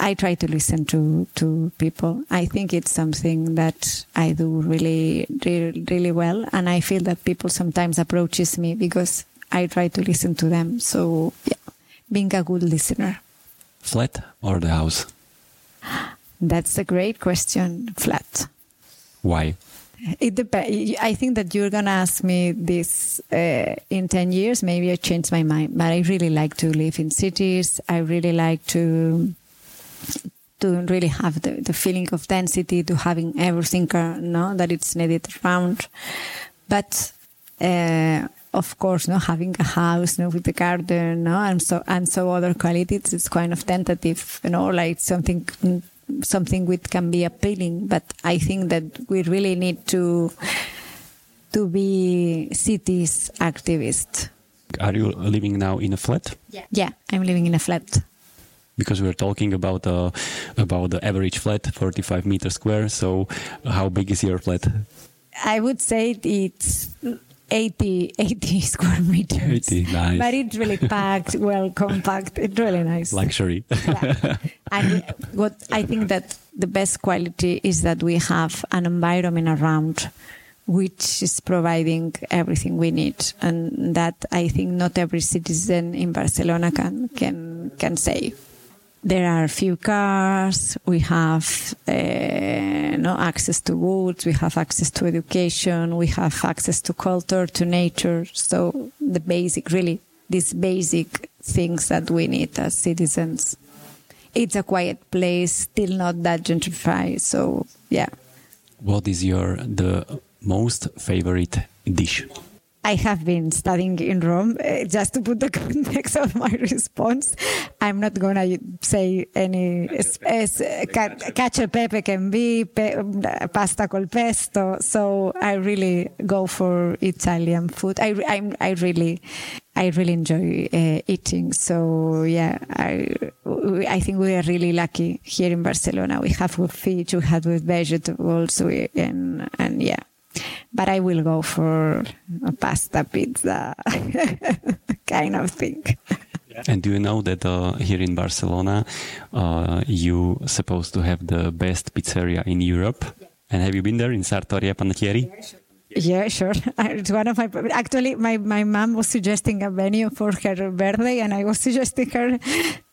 I try to listen to to people. I think it's something that I do really, really, really well, and I feel that people sometimes approaches me because I try to listen to them. So yeah, being a good listener. Flat or the house? That's a great question. Flat. Why? It depends. I think that you're gonna ask me this uh, in ten years. Maybe I change my mind, but I really like to live in cities. I really like to to really have the, the feeling of density, to having everything, uh, no, that it's needed around. But uh, of course, no, having a house, no, with the garden, no, and so and so other qualities. It's kind of tentative, you know, like something something which can be appealing. But I think that we really need to to be cities activists. Are you living now in a flat? Yeah, yeah, I'm living in a flat because we're talking about uh, about the average flat, 45 meters square. So, how big is your flat? I would say it's 80, 80 [LAUGHS] square meters. 80, nice. But it's really packed, [LAUGHS] well compact. It's really nice. Luxury. yeah. And what I think that the best quality is that we have an environment around which is providing everything we need, and that I think not every citizen in Barcelona can can can say there are few cars. We have uh, no access to woods. We have access to education. We have access to culture, to nature. So the basic, really, these basic things that we need as citizens. It's a quiet place, still not that gentrified. So yeah. What is your the most favorite dish? I have been studying in Rome. Uh, just to put the [LAUGHS] context of my response, I'm not going to say any cacio e pepe can be pe, pasta col pesto. So I really go for Italian food. I I'm, I really I really enjoy uh, eating. So yeah, I I think we are really lucky here in Barcelona. We have with fish, we have with vegetables, we, and and yeah but I will go for a pasta pizza [LAUGHS] kind of thing. And do you know that uh, here in Barcelona, uh, you supposed to have the best pizzeria in Europe? Yeah. And have you been there in Sartoria Panatieri? Yeah, sure. Yeah, sure. [LAUGHS] It's one of my actually my my mom was suggesting a venue for her birthday, and I was [LAUGHS] suggesting her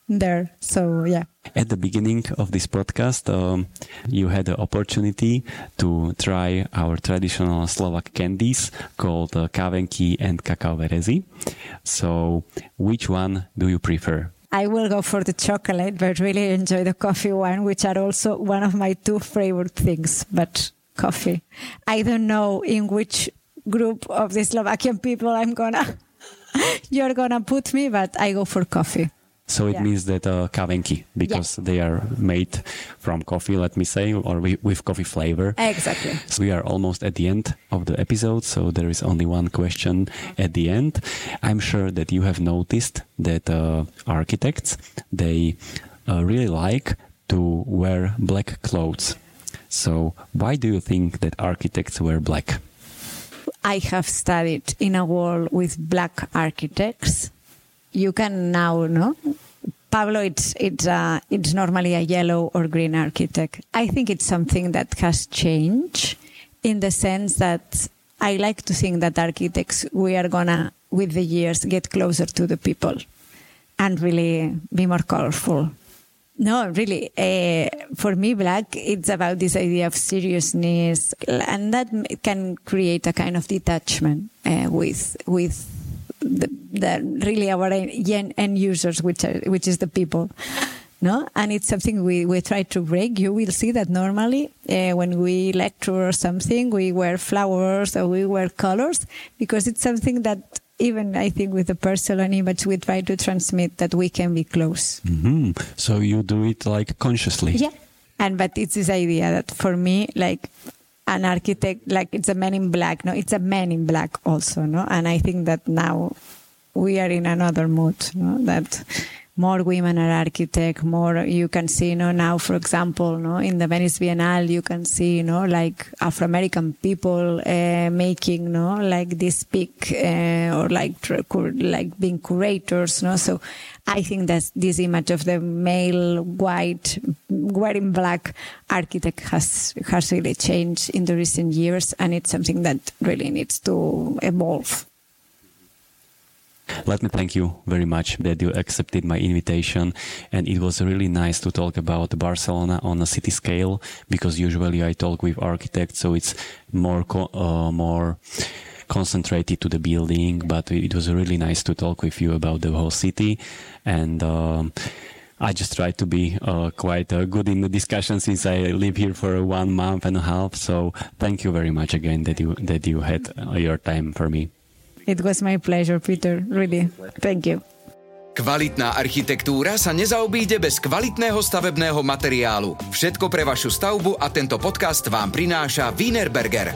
there. So yeah. At the beginning of this podcast, um, you had the opportunity to try our traditional Slovak candies called uh, kavenky and kakao verezi. So, which one do you prefer? I will go for the chocolate, but really enjoy the coffee one, which are also one of my two favorite things. But coffee, I don't know in which group of the Slovakian people I'm gonna [LAUGHS] you're gonna put me, but I go for coffee. So it yeah. means that uh, kavenky, because yeah. they are made from coffee, let me say, or with coffee flavor. Exactly. So we are almost at the end of the episode, so there is only one question at the end. I'm sure that you have noticed that uh, architects they uh, really like to wear black clothes. So why do you think that architects wear black? I have studied in a world with black architects you can now no Pablo, it's it's uh, it's normally a yellow or green architect. I think it's something that has changed in the sense that I like to think that architects we are gonna with the years get closer to the people and really be more colorful. No, really. Uh, for me, black it's about this idea of seriousness, and that can create a kind of detachment uh, with with the, the really our end users, which are, which is the people. No, and it's something we, we try to break. You will see that normally uh, when we lecture or something, we wear flowers or we wear colors because it's something that even I think with the personal image, we try to transmit that we can be close. Mm-hmm. So you do it like consciously. Yeah. And but it's this idea that for me, like an architect like it's a man in black no it's a man in black also no and i think that now we are in another mood. No? That more women are architects, more you can see, you know, now, for example, no, in the Venice Biennale, you can see, you know, like Afro-American people uh, making, no, like this big, uh, or like, like being curators, no. So I think that this image of the male, white, wearing black architect has, has really changed in the recent years. And it's something that really needs to evolve. Let me thank you very much that you accepted my invitation. And it was really nice to talk about Barcelona on a city scale because usually I talk with architects, so it's more, uh, more concentrated to the building. But it was really nice to talk with you about the whole city. And, um, I just try to be uh, quite uh, good in the discussion since I live here for one month and a half. So thank you very much again that you that you had uh, your time for me. It was my pleasure, Peter. Really. Thank you. Kvalitná architektúra sa nezaobíde bez kvalitného stavebného materiálu. Všetko pre vašu stavbu a tento podcast vám prináša Wienerberger.